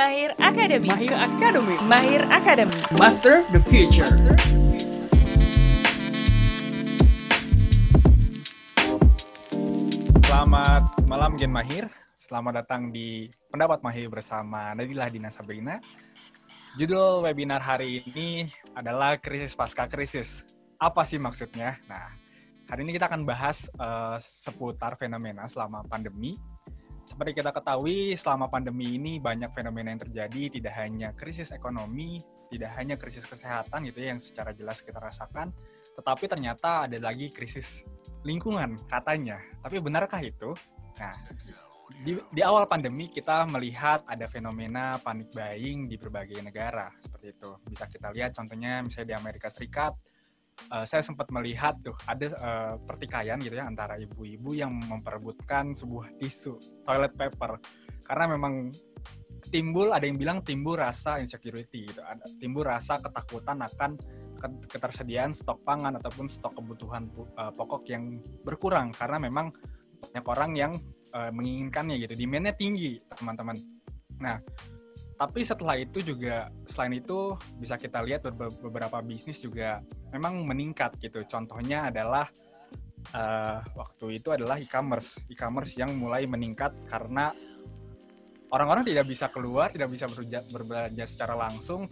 Mahir Academy. Mahir Academy. Mahir Academy. Master the future. Selamat malam Gen Mahir. Selamat datang di Pendapat Mahir bersama Nadilah Dina Sabrina. Judul webinar hari ini adalah krisis pasca krisis. Apa sih maksudnya? Nah, hari ini kita akan bahas uh, seputar fenomena selama pandemi. Seperti kita ketahui, selama pandemi ini banyak fenomena yang terjadi, tidak hanya krisis ekonomi, tidak hanya krisis kesehatan gitu ya yang secara jelas kita rasakan, tetapi ternyata ada lagi krisis lingkungan katanya. Tapi benarkah itu? Nah, di, di awal pandemi kita melihat ada fenomena panik buying di berbagai negara seperti itu. Bisa kita lihat contohnya misalnya di Amerika Serikat, uh, saya sempat melihat tuh ada uh, pertikaian gitu ya antara ibu-ibu yang memperebutkan sebuah tisu toilet paper. Karena memang timbul ada yang bilang timbul rasa insecurity gitu, ada timbul rasa ketakutan akan ketersediaan stok pangan ataupun stok kebutuhan uh, pokok yang berkurang. Karena memang banyak orang yang menginginkannya gitu demandnya tinggi teman-teman. Nah tapi setelah itu juga selain itu bisa kita lihat beberapa bisnis juga memang meningkat gitu. Contohnya adalah uh, waktu itu adalah e-commerce. E-commerce yang mulai meningkat karena orang-orang tidak bisa keluar tidak bisa berbelanja secara langsung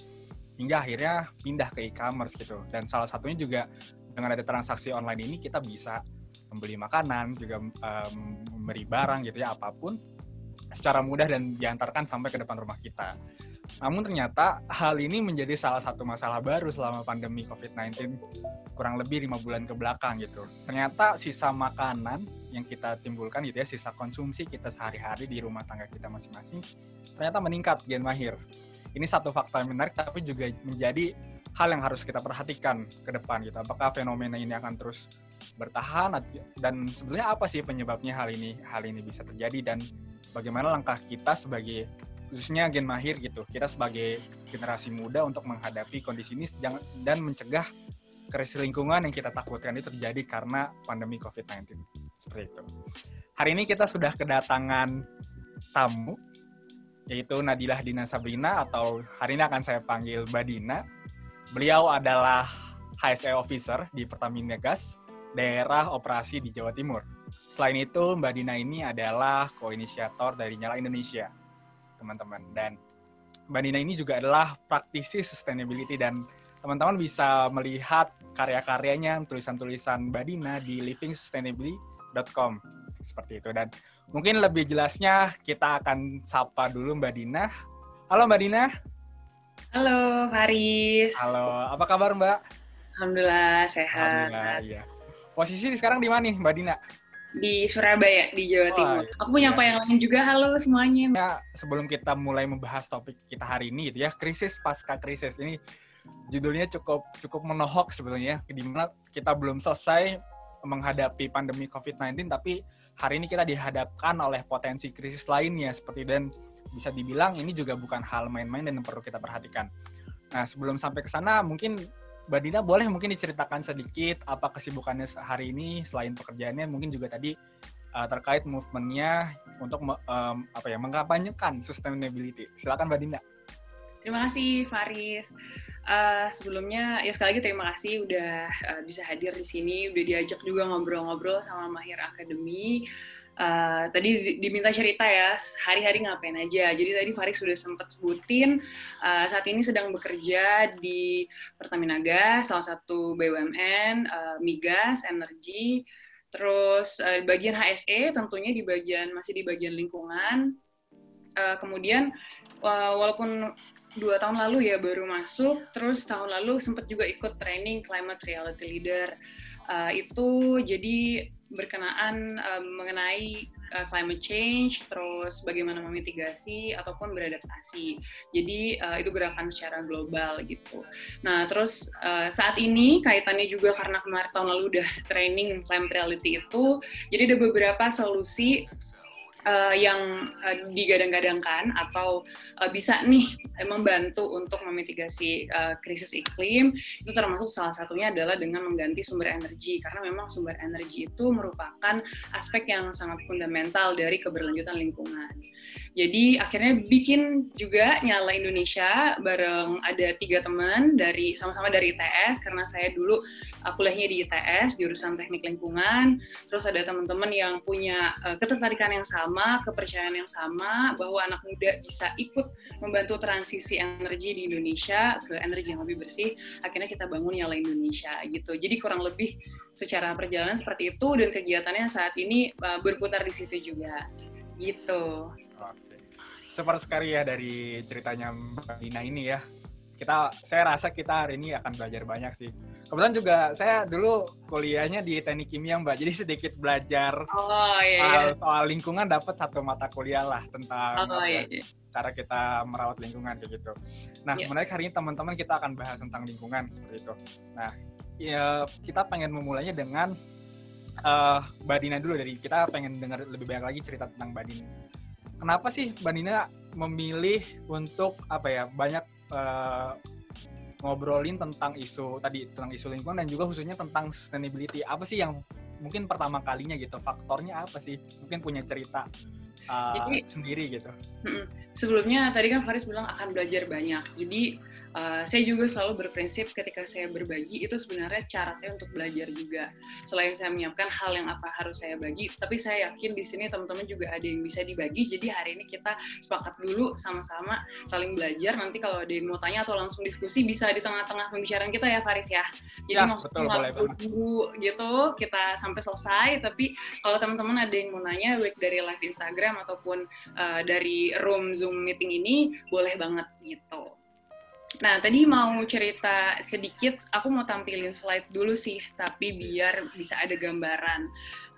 hingga akhirnya pindah ke e-commerce gitu. Dan salah satunya juga dengan ada transaksi online ini kita bisa membeli makanan, juga um, memberi barang gitu ya apa pun secara mudah dan diantarkan sampai ke depan rumah kita. Namun ternyata hal ini menjadi salah satu masalah baru selama pandemi COVID-19 kurang lebih lima bulan ke belakang gitu. Ternyata sisa makanan yang kita timbulkan gitu ya, sisa konsumsi kita sehari-hari di rumah tangga kita masing-masing, ternyata meningkat gen mahir ini satu fakta yang menarik tapi juga menjadi hal yang harus kita perhatikan ke depan gitu. Apakah fenomena ini akan terus bertahan dan sebenarnya apa sih penyebabnya hal ini hal ini bisa terjadi dan bagaimana langkah kita sebagai khususnya gen mahir gitu. Kita sebagai generasi muda untuk menghadapi kondisi ini dan mencegah krisis lingkungan yang kita takutkan itu terjadi karena pandemi COVID-19. Seperti itu. Hari ini kita sudah kedatangan tamu yaitu Nadilah Dina Sabrina atau hari ini akan saya panggil Mbak Dina. Beliau adalah HSE Officer di Pertamina Gas, daerah operasi di Jawa Timur. Selain itu, Mbak Dina ini adalah koinisiator dari Nyala Indonesia, teman-teman. Dan Mbak Dina ini juga adalah praktisi sustainability dan teman-teman bisa melihat karya-karyanya, tulisan-tulisan Mbak Dina di livingsustainably.com seperti itu. Dan mungkin lebih jelasnya kita akan sapa dulu Mbak Dina. Halo Mbak Dina. Halo Faris. Halo, apa kabar Mbak? Alhamdulillah sehat. Alhamdulillah, iya. Posisi sekarang di mana nih Mbak Dina? Di Surabaya, di Jawa Timur. Aku punya apa yang lain juga. Halo semuanya. Ya, sebelum kita mulai membahas topik kita hari ini gitu ya, krisis pasca krisis. Ini judulnya cukup cukup menohok sebetulnya, di mana kita belum selesai menghadapi pandemi COVID-19, tapi hari ini kita dihadapkan oleh potensi krisis lainnya seperti dan bisa dibilang ini juga bukan hal main-main dan perlu kita perhatikan. Nah, sebelum sampai ke sana mungkin Mbak Dina boleh mungkin diceritakan sedikit apa kesibukannya hari ini selain pekerjaannya mungkin juga tadi uh, terkait movementnya untuk um, apa ya mengkampanyekan sustainability. Silakan Mbak Dina. Terima kasih Faris. Uh, sebelumnya ya sekali lagi terima kasih udah uh, bisa hadir di sini, udah diajak juga ngobrol-ngobrol sama Mahir Academy. Uh, tadi diminta cerita ya, hari-hari ngapain aja. Jadi tadi Faris sudah sempat sebutin, uh, saat ini sedang bekerja di Pertamina Gas, salah satu BUMN, uh, migas, energi, terus uh, bagian HSE tentunya di bagian masih di bagian lingkungan. Uh, kemudian uh, walaupun dua tahun lalu ya baru masuk, terus tahun lalu sempat juga ikut training Climate Reality Leader. Uh, itu jadi berkenaan uh, mengenai uh, climate change, terus bagaimana memitigasi ataupun beradaptasi. Jadi uh, itu gerakan secara global gitu. Nah terus uh, saat ini kaitannya juga karena kemarin tahun lalu udah training climate reality itu, jadi ada beberapa solusi uh, yang uh, digadang-gadangkan atau uh, bisa nih membantu untuk memitigasi uh, krisis iklim itu termasuk salah satunya adalah dengan mengganti sumber energi karena memang sumber energi itu merupakan aspek yang sangat fundamental dari keberlanjutan lingkungan. Jadi akhirnya bikin juga Nyala Indonesia bareng ada tiga teman dari sama-sama dari ITS karena saya dulu kuliahnya di ITS jurusan Teknik Lingkungan. Terus ada teman-teman yang punya uh, ketertarikan yang sama, kepercayaan yang sama bahwa anak muda bisa ikut membantu transisi energi di Indonesia ke energi yang lebih bersih. Akhirnya kita bangun Nyala Indonesia gitu. Jadi kurang lebih secara perjalanan seperti itu dan kegiatannya saat ini uh, berputar di situ juga gitu. Oke. Super sekali ya dari ceritanya Mbak Dina ini ya. Kita, saya rasa kita hari ini akan belajar banyak sih. Kebetulan juga saya dulu kuliahnya di teknik kimia Mbak, jadi sedikit belajar oh, iya, iya. soal lingkungan dapat satu mata kuliah lah tentang oh, iya, iya. cara kita merawat lingkungan kayak gitu. Nah, yeah. menarik hari ini teman-teman kita akan bahas tentang lingkungan seperti itu. Nah, ya, kita pengen memulainya dengan uh, Mbak Dina dulu dari kita pengen dengar lebih banyak lagi cerita tentang Mbak Dina kenapa sih Mbak Nina memilih untuk apa ya banyak uh, ngobrolin tentang isu tadi tentang isu lingkungan dan juga khususnya tentang sustainability. Apa sih yang mungkin pertama kalinya gitu? Faktornya apa sih? Mungkin punya cerita uh, jadi, sendiri gitu. Sebelumnya tadi kan Faris bilang akan belajar banyak. Jadi uh, saya juga selalu berprinsip ketika saya berbagi itu sebenarnya cara saya untuk belajar juga. Selain saya menyiapkan hal yang apa harus saya bagi, tapi saya yakin di sini teman-teman juga ada yang bisa dibagi. Jadi hari ini kita sepakat dulu sama-sama saling belajar. Nanti kalau ada yang mau tanya atau langsung diskusi bisa di tengah-tengah pembicaraan kita ya Faris ya. Jadi ya, betul, boleh gitu kita sampai selesai. Tapi kalau teman-teman ada yang mau nanya baik dari live Instagram ataupun uh, dari room Zoom meeting ini boleh banget gitu. Nah, tadi mau cerita sedikit, aku mau tampilin slide dulu sih, tapi biar bisa ada gambaran.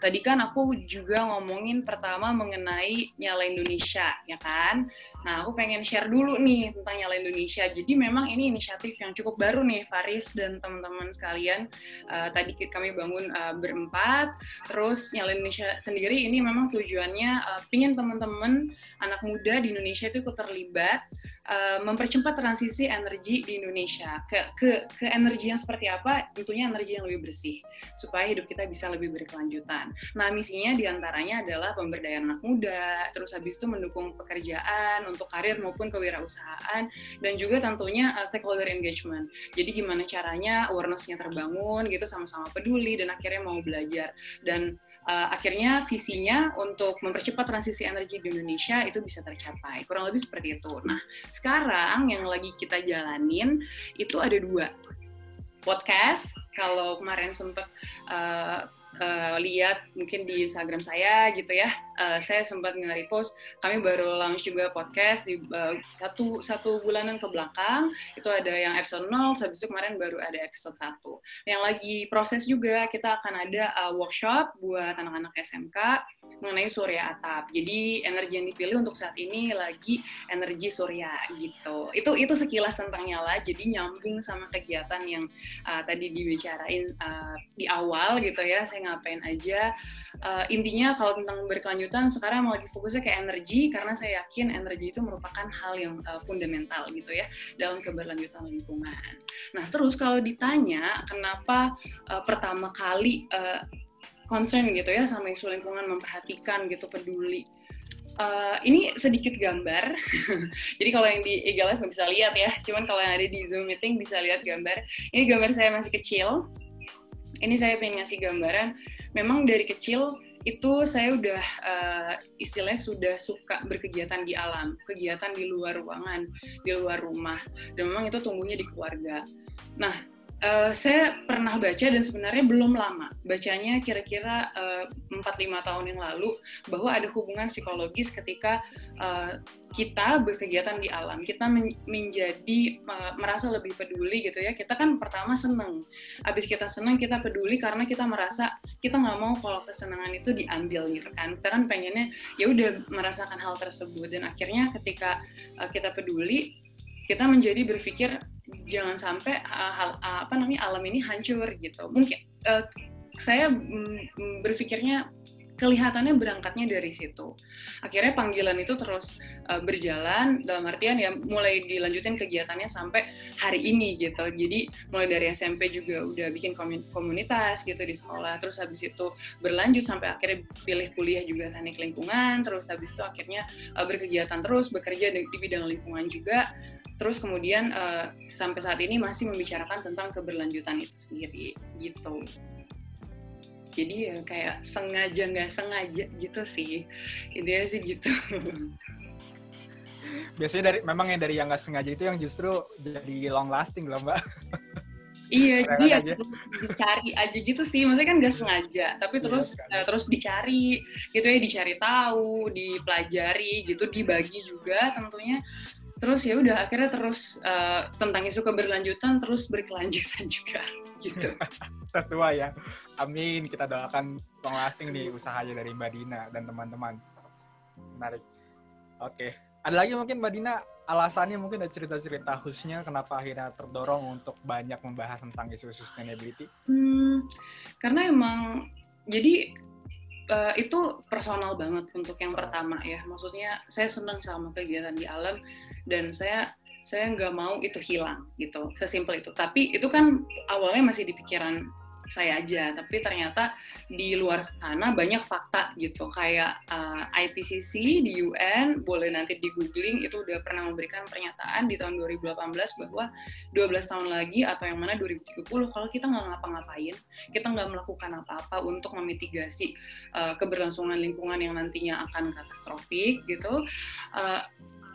Tadi kan aku juga ngomongin pertama mengenai Nyala Indonesia, ya kan? Nah, aku pengen share dulu nih tentang Nyala Indonesia. Jadi memang ini inisiatif yang cukup baru nih, Faris dan teman-teman sekalian. Uh, tadi kami bangun uh, berempat, terus Nyala Indonesia sendiri ini memang tujuannya uh, pingin teman-teman anak muda di Indonesia itu ikut terlibat Uh, mempercepat transisi energi di Indonesia ke ke ke energi yang seperti apa tentunya energi yang lebih bersih supaya hidup kita bisa lebih berkelanjutan. Nah misinya di antaranya adalah pemberdayaan anak muda, terus habis itu mendukung pekerjaan untuk karir maupun kewirausahaan dan juga tentunya uh, stakeholder engagement. Jadi gimana caranya awarenessnya terbangun gitu sama-sama peduli dan akhirnya mau belajar dan uh, akhirnya visinya untuk mempercepat transisi energi di Indonesia itu bisa tercapai. Kurang lebih seperti itu. Nah, sekarang yang lagi kita jalanin itu ada dua podcast. Kalau kemarin sempat uh, uh, lihat mungkin di Instagram saya gitu ya, uh, saya sempat nge-repost. Kami baru launch juga podcast di uh, satu satu bulanan ke belakang. Itu ada yang episode 0, habis itu kemarin baru ada episode 1. Yang lagi proses juga kita akan ada uh, workshop buat anak-anak SMK mengenai surya atap. Jadi energi yang dipilih untuk saat ini lagi energi surya gitu. Itu itu sekilas tentang nyala. Jadi nyambung sama kegiatan yang uh, tadi dibicarain uh, di awal gitu ya. Saya ngapain aja. Uh, intinya kalau tentang berkelanjutan sekarang mau lagi fokusnya ke energi karena saya yakin energi itu merupakan hal yang uh, fundamental gitu ya dalam keberlanjutan lingkungan. Nah terus kalau ditanya kenapa uh, pertama kali uh, concern gitu ya sama isu lingkungan memperhatikan gitu peduli Uh, ini sedikit gambar. Jadi kalau yang di Ega Live bisa lihat ya. Cuman kalau yang ada di Zoom meeting bisa lihat gambar. Ini gambar saya masih kecil. Ini saya pengen ngasih gambaran. Memang dari kecil itu saya udah uh, istilahnya sudah suka berkegiatan di alam, kegiatan di luar ruangan, di luar rumah. Dan memang itu tumbuhnya di keluarga. Nah, Uh, saya pernah baca dan sebenarnya belum lama. Bacanya kira-kira uh, eh, 4-5 tahun yang lalu bahwa ada hubungan psikologis ketika uh, kita berkegiatan di alam. Kita men menjadi uh, merasa lebih peduli gitu ya. Kita kan pertama seneng. Habis kita seneng kita peduli karena kita merasa kita nggak mau kalau kesenangan itu diambil gitu kan. Kita kan pengennya ya udah merasakan hal tersebut. Dan akhirnya ketika uh, kita peduli kita menjadi berpikir jangan sampai uh, hal uh, apa namanya alam ini hancur gitu. Mungkin uh, saya mm, berpikirnya kelihatannya berangkatnya dari situ. Akhirnya panggilan itu terus uh, berjalan dalam artian ya mulai dilanjutin kegiatannya sampai hari ini gitu. Jadi mulai dari SMP juga udah bikin komunitas gitu di sekolah, terus habis itu berlanjut sampai akhirnya pilih kuliah juga teknik lingkungan, terus habis itu akhirnya uh, berkegiatan terus bekerja di, di bidang lingkungan juga terus kemudian uh, sampai saat ini masih membicarakan tentang keberlanjutan itu sendiri gitu. Jadi ya kayak sengaja nggak sengaja gitu sih. Intinya sih gitu. Biasanya dari memang yang dari yang nggak sengaja itu yang justru jadi long lasting loh mbak. Iya, jadi ya aja. dicari aja gitu sih. Maksudnya kan nggak sengaja, tapi iya, terus iya, uh, terus dicari, gitu ya, dicari tahu, dipelajari, gitu, dibagi juga tentunya terus ya udah akhirnya terus uh, tentang isu keberlanjutan terus berkelanjutan juga gitu. Terus dua ya. Amin. Kita doakan long lasting di usahanya dari Mbak Dina dan teman-teman. Menarik. Oke. Ada lagi mungkin Mbak Dina alasannya mungkin ada cerita-cerita khususnya kenapa akhirnya terdorong untuk banyak membahas tentang isu sustainability? Hmm, karena emang jadi uh, itu personal banget untuk yang pertama ya. Maksudnya saya senang sama kegiatan di alam dan saya saya nggak mau itu hilang gitu. Sesimpel itu. Tapi itu kan awalnya masih di pikiran saya aja. Tapi ternyata di luar sana banyak fakta gitu. Kayak uh, eh, IPCC di UN boleh nanti di googling itu udah pernah memberikan pernyataan di tahun 2018 bahwa 12 tahun lagi atau yang mana 2030 kalau kita nggak ngapa-ngapain kita nggak melakukan apa-apa untuk memitigasi uh, keberlangsungan lingkungan yang nantinya akan katastrofik gitu. Uh,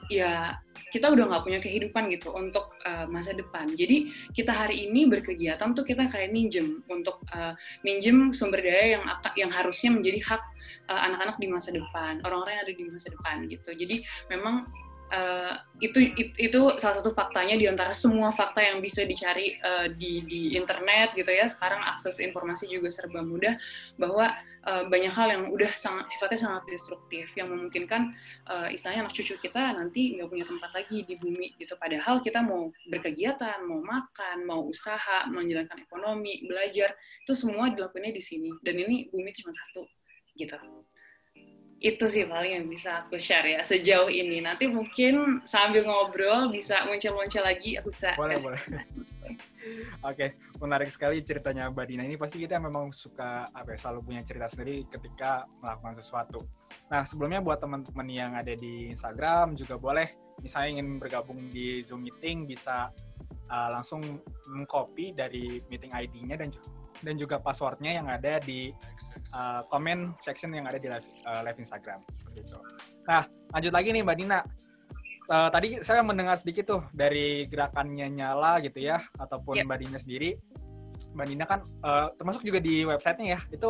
ya kita udah nggak punya kehidupan gitu untuk uh, masa depan. Jadi kita hari ini berkegiatan tuh kita kayak minjem untuk uh, minjem sumber daya yang yang harusnya menjadi hak eh, anak-anak uh, di masa depan, orang-orang yang ada di masa depan gitu. Jadi memang Uh, itu, itu itu salah satu faktanya di antara semua fakta yang bisa dicari uh, di di internet gitu ya. Sekarang akses informasi juga serba mudah bahwa uh, banyak hal yang udah sangat sifatnya sangat destruktif yang memungkinkan uh, istilahnya anak cucu kita nanti nggak punya tempat lagi di bumi gitu. Padahal kita mau berkegiatan mau makan mau usaha menjalankan ekonomi belajar itu semua dilakukannya di sini. Dan ini bumi cuma satu gitu itu sih paling yang bisa aku share ya sejauh ini. Nanti mungkin sambil ngobrol bisa muncul-muncul lagi aku bisa. Boleh, boleh. Oke, okay, menarik sekali ceritanya Mbak Dina. Ini pasti kita memang suka apa ya, selalu punya cerita sendiri ketika melakukan sesuatu. Nah, sebelumnya buat teman-teman yang ada di Instagram juga boleh misalnya ingin bergabung di Zoom meeting bisa uh, langsung mengcopy dari meeting ID-nya dan dan juga passwordnya yang ada di uh, comment section yang ada di live, uh, live Instagram seperti itu. Nah, lanjut lagi nih Mbak Dina. Uh, tadi saya mendengar sedikit tuh dari gerakannya nyala gitu ya, ataupun yep. Mbak Dina sendiri. Mbak Dina kan uh, termasuk juga di websitenya ya, itu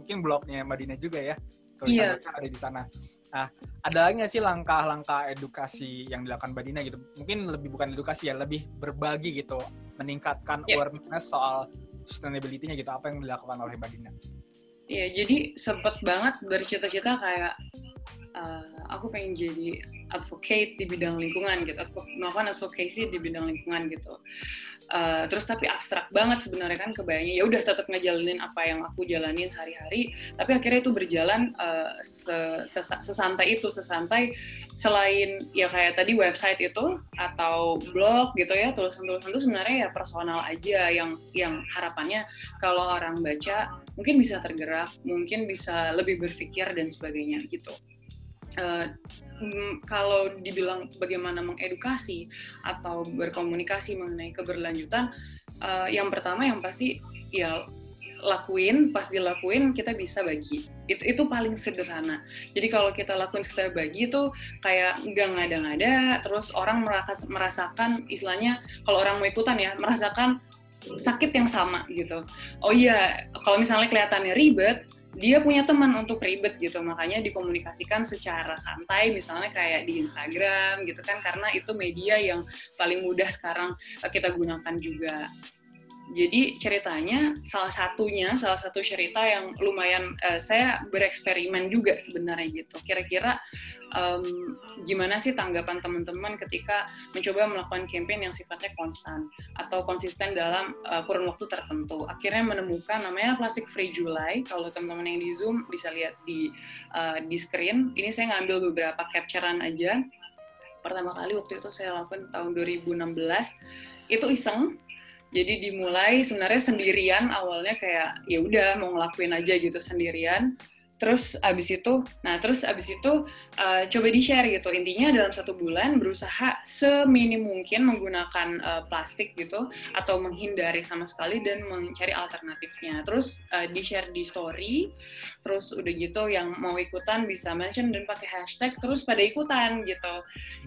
mungkin blognya Mbak Dina juga ya, tulisan yeah. ada di sana. Nah, ada lagi nggak sih langkah-langkah edukasi yang dilakukan Mbak Dina gitu? Mungkin lebih bukan edukasi ya, lebih berbagi gitu, meningkatkan yep. awareness soal sustainability-nya gitu, apa yang dilakukan oleh Mbak Dina? Iya, jadi sempet banget bercita-cita kayak uh, aku pengen jadi advocate di bidang lingkungan gitu, melakukan advocacy di bidang lingkungan gitu. Uh, terus tapi abstrak banget sebenarnya kan kebayangnya ya udah tetap ngejalanin apa yang aku jalanin sehari-hari, tapi akhirnya itu berjalan uh, sesantai itu, sesantai selain ya kayak tadi website itu atau blog gitu ya, tulisan-tulisan itu sebenarnya ya personal aja yang yang harapannya kalau orang baca mungkin bisa tergerak, mungkin bisa lebih berpikir dan sebagainya gitu. Uh, Hmm, kalau dibilang bagaimana mengedukasi atau berkomunikasi mengenai keberlanjutan, uh, yang pertama yang pasti ya lakuin, pas dilakuin kita bisa bagi. Itu itu paling sederhana. Jadi kalau kita lakuin kita bagi itu kayak nggak ngada-ngada, terus orang merasakan istilahnya kalau orang mau ikutan ya merasakan sakit yang sama gitu. Oh iya, kalau misalnya kelihatannya ribet, dia punya teman untuk ribet gitu. Makanya dikomunikasikan secara santai misalnya kayak di Instagram gitu kan karena itu media yang paling mudah sekarang kita gunakan juga Jadi ceritanya salah satunya, salah satu cerita yang lumayan uh, saya bereksperimen juga sebenarnya gitu. Kira-kira um, gimana sih tanggapan teman-teman ketika mencoba melakukan campaign yang sifatnya konstan atau konsisten dalam uh, kurun waktu tertentu. Akhirnya menemukan namanya Plastic Free July. Kalau teman-teman yang di Zoom bisa lihat di uh, di screen. Ini saya ngambil beberapa capturean aja. Pertama kali waktu itu saya lakukan tahun 2016. Itu iseng jadi dimulai sebenarnya sendirian awalnya kayak ya udah mau ngelakuin aja gitu sendirian. Terus abis itu nah terus abis itu uh, coba di share gitu. Intinya dalam satu bulan berusaha seminim mungkin menggunakan uh, plastik gitu atau menghindari sama sekali dan mencari alternatifnya. Terus uh, di share di story terus udah gitu yang mau ikutan bisa mention dan pakai hashtag terus pada ikutan gitu.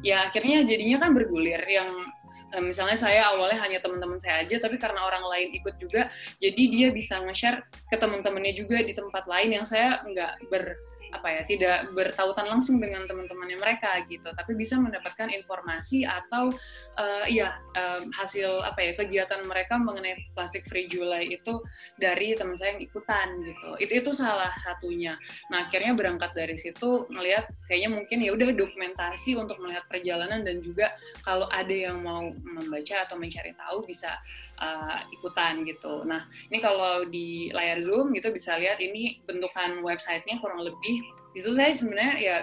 Ya akhirnya jadinya kan bergulir yang Eh, misalnya saya awalnya hanya teman-teman saya aja tapi karena orang lain ikut juga jadi dia bisa nge-share ke teman-temannya juga di tempat lain yang saya nggak ber apa ya tidak bertautan langsung dengan teman-temannya mereka gitu tapi bisa mendapatkan informasi atau uh, ya um, hasil apa ya kegiatan mereka mengenai plastik free July itu dari teman saya yang ikutan gitu. Itu itu salah satunya. Nah akhirnya berangkat dari situ ngelihat kayaknya mungkin ya udah dokumentasi untuk melihat perjalanan dan juga kalau ada yang mau membaca atau mencari tahu bisa uh, ikutan gitu. Nah, ini kalau di layar Zoom gitu bisa lihat ini bentukan websitenya kurang lebih. Itu saya sebenarnya ya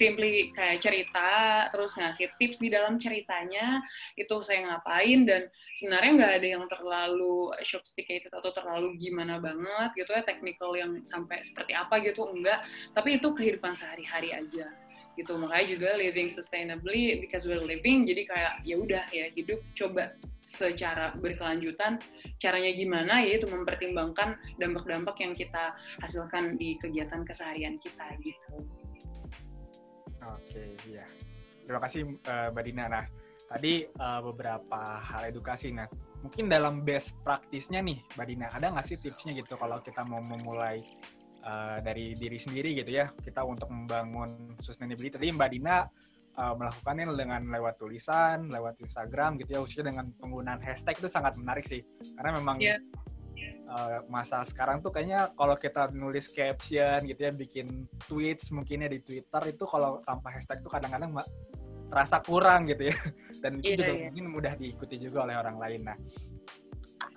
simply kayak cerita, terus ngasih tips di dalam ceritanya, itu saya ngapain, dan sebenarnya nggak ada yang terlalu sophisticated atau terlalu gimana banget gitu ya, technical yang sampai seperti apa gitu, enggak. Tapi itu kehidupan sehari-hari aja gitu. Makanya juga living sustainably because we're living jadi kayak ya udah ya hidup. Coba secara berkelanjutan caranya gimana yaitu mempertimbangkan dampak-dampak yang kita hasilkan di kegiatan keseharian kita gitu. Oke iya. Terima kasih uh, mbak Dina. Nah tadi uh, beberapa hal edukasi. Nah mungkin dalam best praktisnya nih mbak Dina ada nggak sih tipsnya gitu kalau kita mau memulai uh, dari diri sendiri gitu ya kita untuk membangun sustainability tadi Mbak Dina uh, melakukannya dengan lewat tulisan, lewat Instagram gitu ya khususnya dengan penggunaan hashtag itu sangat menarik sih karena memang yeah. Iya. uh, masa sekarang tuh kayaknya kalau kita nulis caption gitu ya bikin tweets mungkinnya di Twitter itu kalau tanpa hashtag tuh kadang-kadang terasa kurang gitu ya dan itu yeah, juga yeah. mungkin mudah diikuti juga oleh orang lain nah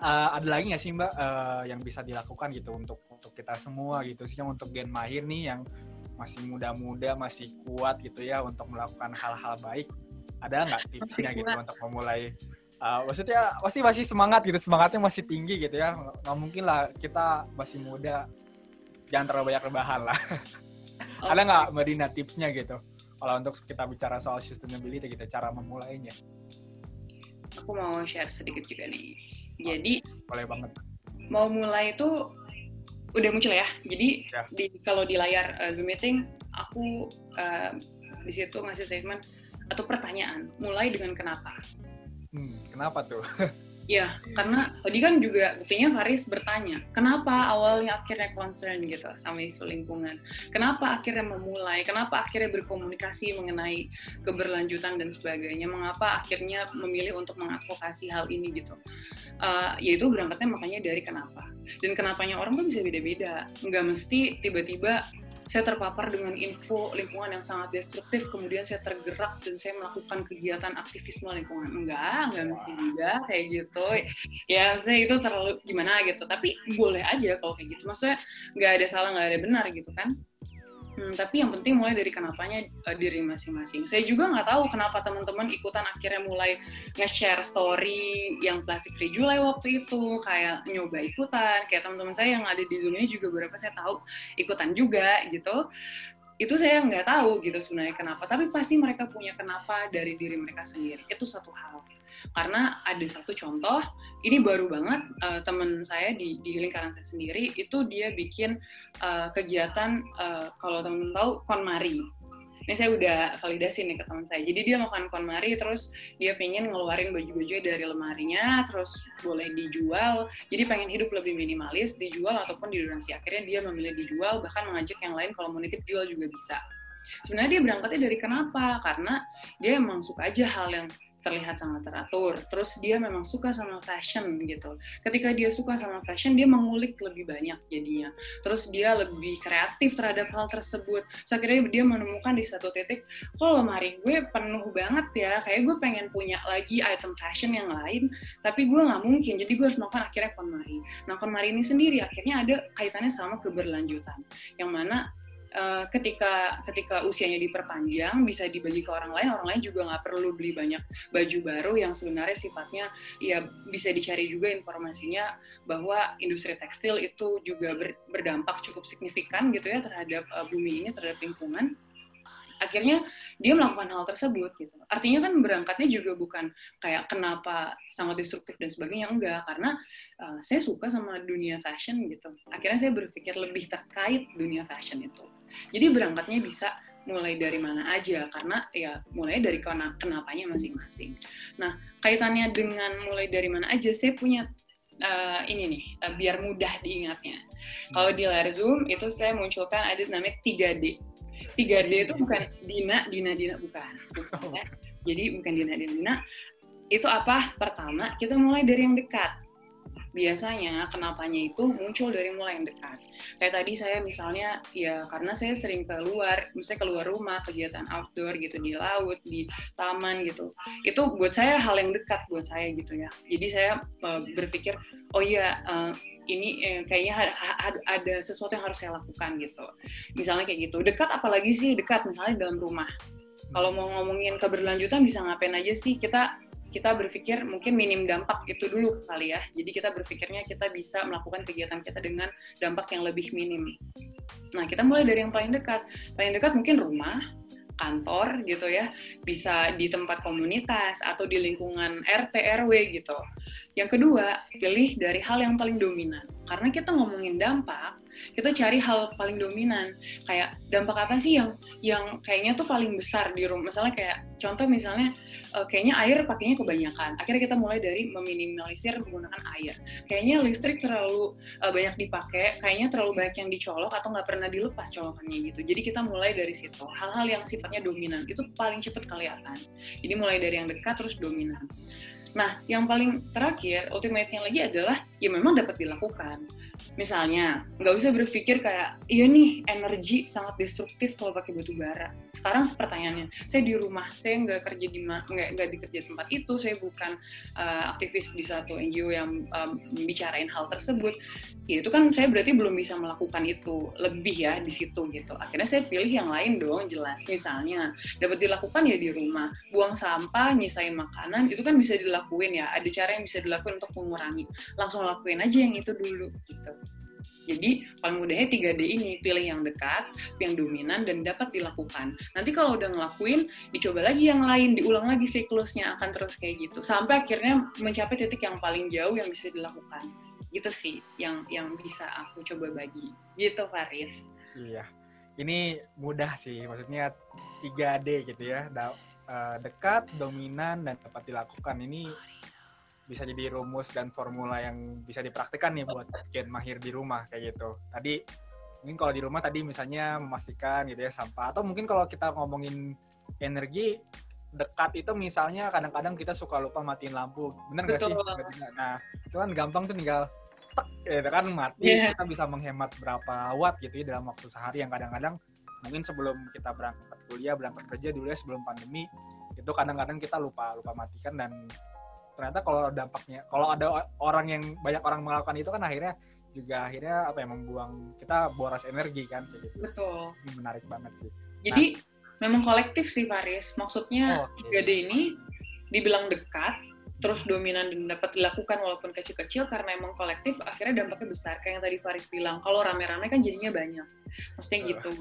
uh, ada lagi nggak sih mbak uh, yang bisa dilakukan gitu untuk untuk kita semua gitu sih untuk Gen Mahir nih yang masih muda-muda masih kuat gitu ya untuk melakukan hal-hal baik. Ada nggak tipsnya gitu untuk memulai uh, maksudnya pasti masih semangat gitu semangatnya masih tinggi gitu ya. Nggak mungkin lah kita masih muda jangan terlalu banyak rebahan lah. Okay. ada nggak mbak Dina tipsnya gitu? Kalau untuk kita bicara soal sustainability kita cara memulainya. Aku mau share sedikit juga nih. Jadi boleh banget. Mau mulai itu udah muncul ya. Jadi ya. di kalau di layar uh, Zoom meeting aku uh, di situ ngasih statement atau pertanyaan. Mulai dengan kenapa. Hmm, kenapa tuh? Ya, karena tadi kan juga buktinya Faris bertanya, kenapa awalnya akhirnya concern gitu sama isu lingkungan? Kenapa akhirnya memulai? Kenapa akhirnya berkomunikasi mengenai keberlanjutan dan sebagainya? Mengapa akhirnya memilih untuk mengadvokasi hal ini gitu? Uh, yaitu berangkatnya makanya dari kenapa. Dan kenapanya orang tuh bisa beda-beda. Nggak mesti tiba-tiba saya terpapar dengan info lingkungan yang sangat destruktif, kemudian saya tergerak dan saya melakukan kegiatan aktivisme lingkungan. Enggak, enggak mesti juga kayak gitu. Ya, saya itu terlalu gimana gitu. Tapi boleh aja kalau kayak gitu. Maksudnya nggak ada salah, nggak ada benar gitu kan. Hmm, tapi yang penting mulai dari kenapanya uh, diri masing-masing. Saya juga nggak tahu kenapa teman-teman ikutan akhirnya mulai nge-share story yang plastik free July waktu itu, kayak nyoba ikutan, kayak teman-teman saya yang ada di dunia juga beberapa saya tahu ikutan juga gitu. Itu saya nggak tahu gitu sebenarnya kenapa, tapi pasti mereka punya kenapa dari diri mereka sendiri. Itu satu hal karena ada satu contoh ini baru banget uh, teman saya di, di lingkaran saya sendiri itu dia bikin uh, kegiatan uh, kalau teman tahu konmari ini saya udah validasi nih ke teman saya. Jadi dia melakukan konmari, terus dia pengen ngeluarin baju-baju dari lemarinya, terus boleh dijual. Jadi pengen hidup lebih minimalis, dijual ataupun didonasi. Akhirnya dia memilih dijual, bahkan mengajak yang lain kalau mau nitip jual juga bisa. Sebenarnya dia berangkatnya dari kenapa? Karena dia emang suka aja hal yang terlihat sangat teratur. Terus dia memang suka sama fashion gitu. Ketika dia suka sama fashion, dia mengulik lebih banyak jadinya. Terus dia lebih kreatif terhadap hal tersebut. So, akhirnya dia menemukan di satu titik, kok lemari gue penuh banget ya, kayak gue pengen punya lagi item fashion yang lain, tapi gue nggak mungkin. Jadi gue harus melakukan akhirnya KonMari. Nah, KonMari ini sendiri akhirnya ada kaitannya sama keberlanjutan, yang mana uh, ketika ketika usianya diperpanjang bisa dibagi ke orang lain orang lain juga nggak perlu beli banyak baju baru yang sebenarnya sifatnya ya bisa dicari juga informasinya bahwa industri tekstil itu juga ber, berdampak cukup signifikan gitu ya terhadap uh, bumi ini terhadap lingkungan akhirnya dia melakukan hal tersebut gitu. Artinya kan berangkatnya juga bukan kayak kenapa sangat destruktif dan sebagainya enggak karena uh, saya suka sama dunia fashion gitu. Akhirnya saya berpikir lebih terkait dunia fashion itu. Jadi berangkatnya bisa mulai dari mana aja karena ya mulai dari kenapanya masing-masing. Nah kaitannya dengan mulai dari mana aja saya punya uh, ini nih uh, biar mudah diingatnya. Kalau di layar zoom itu saya munculkan ada namanya 3D. 3D itu bukan Dina, Dina, Dina bukan. bukan ya. Jadi bukan Dina, Dina, Dina. Itu apa? Pertama kita mulai dari yang dekat biasanya kenapanya itu muncul dari mulai yang dekat. Kayak tadi saya misalnya ya karena saya sering keluar, misalnya keluar rumah, kegiatan outdoor gitu di laut, di taman gitu. Itu buat saya hal yang dekat buat saya gitu ya. Jadi saya uh, berpikir oh iya uh, ini eh, kayaknya ada, ada sesuatu yang harus saya lakukan gitu. Misalnya kayak gitu. Dekat apalagi sih dekat misalnya dalam rumah. Kalau mau ngomongin keberlanjutan bisa ngapain aja sih kita kita berpikir mungkin minim dampak itu dulu kali ya. Jadi kita berpikirnya kita bisa melakukan kegiatan kita dengan dampak yang lebih minim. Nah, kita mulai dari yang paling dekat. Paling dekat mungkin rumah, kantor gitu ya, bisa di tempat komunitas atau di lingkungan RT RW gitu. Yang kedua, pilih dari hal yang paling dominan. Karena kita ngomongin dampak, kita cari hal paling dominan. Kayak dampak apa sih yang yang kayaknya tuh paling besar di rumah misalnya kayak contoh misalnya uh, kayaknya air pakainya kebanyakan. Akhirnya kita mulai dari meminimalisir menggunakan air. Kayaknya listrik terlalu uh, banyak dipakai kayaknya terlalu banyak yang dicolok atau nggak pernah dilepas colokannya gitu. Jadi kita mulai dari situ. Hal-hal yang sifatnya dominan. Itu paling cepat kelihatan. Jadi mulai dari yang dekat terus dominan. Nah, yang paling terakhir, ultimate-nya lagi adalah ya memang dapat dilakukan. Misalnya, nggak usah berpikir kayak, iya nih energi sangat destruktif kalau pakai batu bara. Sekarang pertanyaannya, saya di rumah, saya nggak kerja di nggak nggak di kerja tempat itu, saya bukan uh, aktivis di satu NGO yang um, bicarain hal tersebut. Ya itu kan saya berarti belum bisa melakukan itu lebih ya di situ gitu. Akhirnya saya pilih yang lain dong, jelas. Misalnya, dapat dilakukan ya di rumah, buang sampah, nyisain makanan, itu kan bisa dilakuin ya. Ada cara yang bisa dilakuin untuk mengurangi. Langsung lakuin aja yang itu dulu gitu. Jadi paling mudahnya 3D ini, pilih yang dekat, yang dominan, dan dapat dilakukan. Nanti kalau udah ngelakuin, dicoba lagi yang lain, diulang lagi siklusnya, akan terus kayak gitu. Sampai akhirnya mencapai titik yang paling jauh yang bisa dilakukan. Gitu sih, yang yang bisa aku coba bagi. Gitu, Faris. Iya, ini mudah sih, maksudnya 3D gitu ya. Eh, dekat, dominan, dan dapat dilakukan. Ini bisa jadi rumus dan formula yang bisa dipraktikkan nih buat Gen Mahir di rumah kayak gitu. Tadi mungkin kalau di rumah tadi misalnya memastikan gitu ya sampah. Atau mungkin kalau kita ngomongin energi dekat itu misalnya kadang-kadang kita suka lupa matiin lampu. Bener nggak sih? Nah itu kan gampang tuh tinggal tek, ya kan mati. Yeah. kita bisa menghemat berapa watt gitu ya dalam waktu sehari yang kadang-kadang mungkin sebelum kita berangkat kuliah berangkat kerja dulu ya sebelum pandemi itu kadang-kadang kita lupa lupa matikan dan ternyata kalau dampaknya kalau ada orang yang banyak orang melakukan itu kan akhirnya juga akhirnya apa ya membuang kita boros energi kan kayak gitu. Betul. Ini menarik banget sih. Jadi nah, memang kolektif sih Faris. Maksudnya oh, okay. 3D ini dibilang dekat terus dominan dan dapat dilakukan walaupun kecil-kecil karena emang kolektif akhirnya dampaknya besar kayak yang tadi Faris bilang kalau rame-rame kan jadinya banyak maksudnya gitu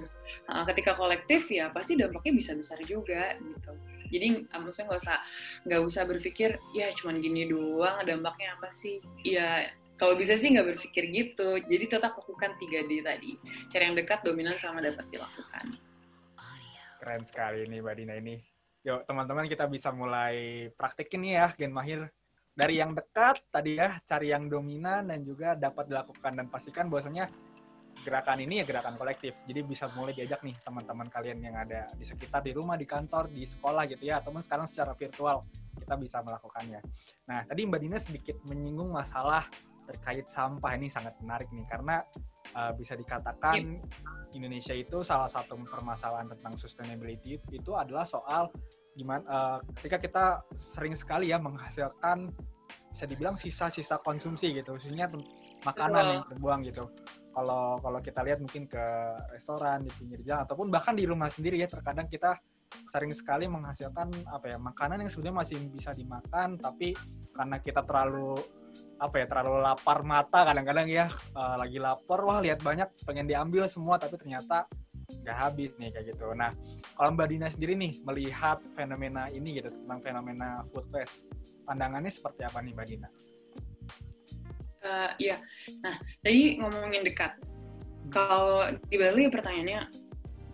nah, ketika kolektif ya pasti dampaknya bisa besar juga gitu jadi ah, maksudnya nggak usah nggak usah berpikir ya cuman gini doang dampaknya apa sih? Ya kalau bisa sih nggak berpikir gitu. Jadi tetap lakukan 3D tadi. Cara yang dekat dominan sama dapat dilakukan. Keren sekali nih Mbak Dina ini. Yuk teman-teman kita bisa mulai praktekin nih ya Gen Mahir. Dari yang dekat tadi ya, cari yang dominan dan juga dapat dilakukan. Dan pastikan bahwasanya gerakan ini ya gerakan kolektif. Jadi bisa mulai diajak nih teman-teman kalian yang ada di sekitar, di rumah, di kantor, di sekolah gitu ya. Ataupun sekarang secara virtual. kita bisa melakukannya. Nah, tadi Mbak Dina sedikit menyinggung masalah terkait sampah ini sangat menarik nih karena uh, bisa dikatakan Indonesia itu salah satu permasalahan tentang sustainability itu adalah soal gimana uh, ketika kita sering sekali ya menghasilkan bisa dibilang sisa-sisa konsumsi gitu, khususnya makanan yang terbuang gitu. Kalau kalau kita lihat mungkin ke restoran di pinggir jalan ataupun bahkan di rumah sendiri ya terkadang kita sering sekali menghasilkan apa ya makanan yang sebenarnya masih bisa dimakan tapi karena kita terlalu apa ya terlalu lapar mata kadang-kadang ya uh, lagi lapar wah lihat banyak pengen diambil semua tapi ternyata nggak habis nih kayak gitu. Nah kalau Mbak Dina sendiri nih melihat fenomena ini gitu tentang fenomena food waste pandangannya seperti apa nih Mbak Dina? Uh, iya, nah tadi ngomongin dekat. Kalau di Bali pertanyaannya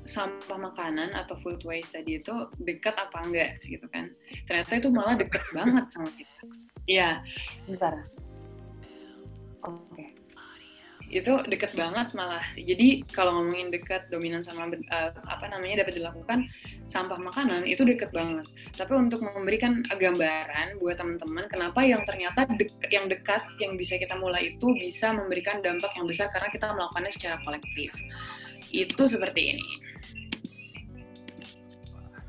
sampah makanan atau food waste tadi itu dekat apa enggak gitu kan? Ternyata itu malah dekat banget sama kita. Iya, bentar. Oke. Okay itu deket banget malah. Jadi kalau ngomongin deket dominan sama uh, apa namanya dapat dilakukan sampah makanan itu deket banget. Tapi untuk memberikan gambaran buat teman-teman kenapa yang ternyata dek, yang dekat yang bisa kita mulai itu bisa memberikan dampak yang besar karena kita melakukannya secara kolektif. Itu seperti ini.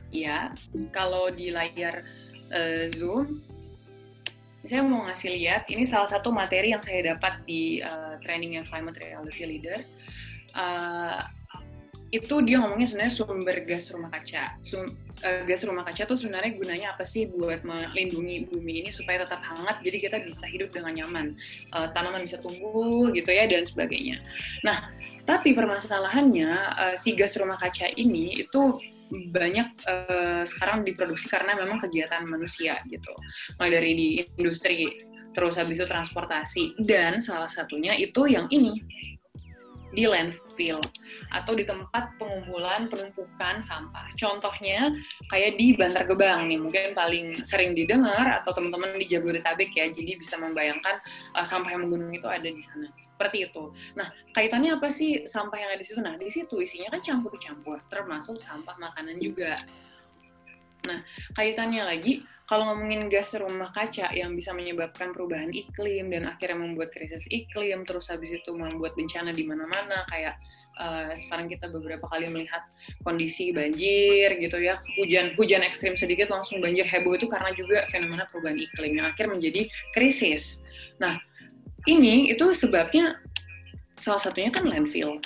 Ya, kalau di layar uh, Zoom saya mau ngasih lihat, ini salah satu materi yang saya dapat di uh, training yang Climate Reality Leader. Uh, itu dia ngomongnya sebenarnya sumber gas rumah kaca. Sum, uh, gas rumah kaca tuh sebenarnya gunanya apa sih buat melindungi bumi ini supaya tetap hangat, jadi kita bisa hidup dengan nyaman, uh, tanaman bisa tumbuh gitu ya dan sebagainya. Nah, tapi permasalahannya uh, si gas rumah kaca ini itu banyak uh, sekarang diproduksi karena memang kegiatan manusia gitu. Mulai dari di industri, terus habis itu transportasi, dan salah satunya itu yang ini di landfill atau di tempat pengumpulan penumpukan sampah. Contohnya kayak di Bantar Gebang nih, mungkin paling sering didengar atau teman-teman di Jabodetabek ya, jadi bisa membayangkan uh, sampah yang menggunung itu ada di sana. Seperti itu. Nah, kaitannya apa sih sampah yang ada di situ? Nah, di situ isinya kan campur-campur, termasuk sampah makanan juga. Nah, kaitannya lagi kalau ngomongin gas rumah kaca yang bisa menyebabkan perubahan iklim dan akhirnya membuat krisis iklim, terus habis itu membuat bencana di mana-mana, kayak uh, sekarang kita beberapa kali melihat kondisi banjir gitu ya, hujan hujan ekstrim sedikit langsung banjir heboh itu karena juga fenomena perubahan iklim yang akhir menjadi krisis. Nah, ini itu sebabnya salah satunya kan landfill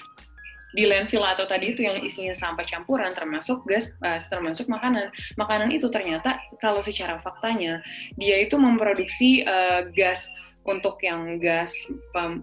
di landfill atau tadi itu yang isinya sampah campuran termasuk gas uh, termasuk makanan makanan itu ternyata kalau secara faktanya dia itu memproduksi uh, gas untuk yang gas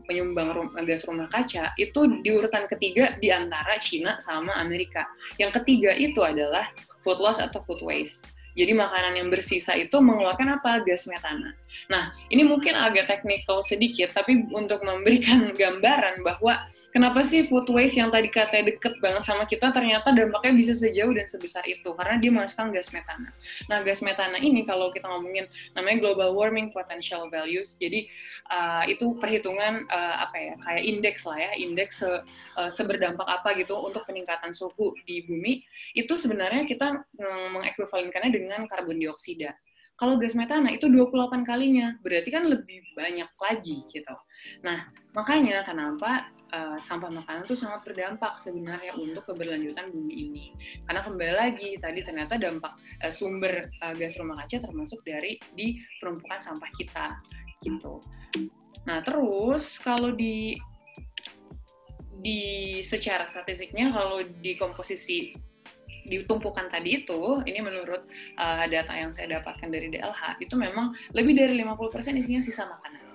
penyumbang rum, gas rumah kaca itu di urutan ketiga di antara Cina sama Amerika. Yang ketiga itu adalah food loss atau food waste. Jadi makanan yang bersisa itu mengeluarkan apa? Gas metana. Nah, ini mungkin agak teknikal sedikit, tapi untuk memberikan gambaran bahwa kenapa sih food waste yang tadi katanya deket banget sama kita, ternyata dampaknya bisa sejauh dan sebesar itu, karena dia menghasilkan gas metana. Nah, gas metana ini kalau kita ngomongin namanya global warming potential values, jadi uh, itu perhitungan uh, apa ya, kayak indeks lah ya, indeks se, uh, seberdampak apa gitu untuk peningkatan suhu di bumi, itu sebenarnya kita mengekuivalenkannya dengan karbon dioksida. Kalau gas metana itu 28 kalinya, berarti kan lebih banyak lagi gitu. Nah, makanya kenapa uh, sampah makanan itu sangat berdampak sebenarnya untuk keberlanjutan bumi ini. Karena kembali lagi tadi ternyata dampak uh, sumber uh, gas rumah kaca termasuk dari di penumpukan sampah kita gitu. Nah, terus kalau di di secara statistiknya kalau di komposisi ditumpukan tadi itu, ini menurut uh, data yang saya dapatkan dari DLH, itu memang lebih dari 50% isinya sisa makanan.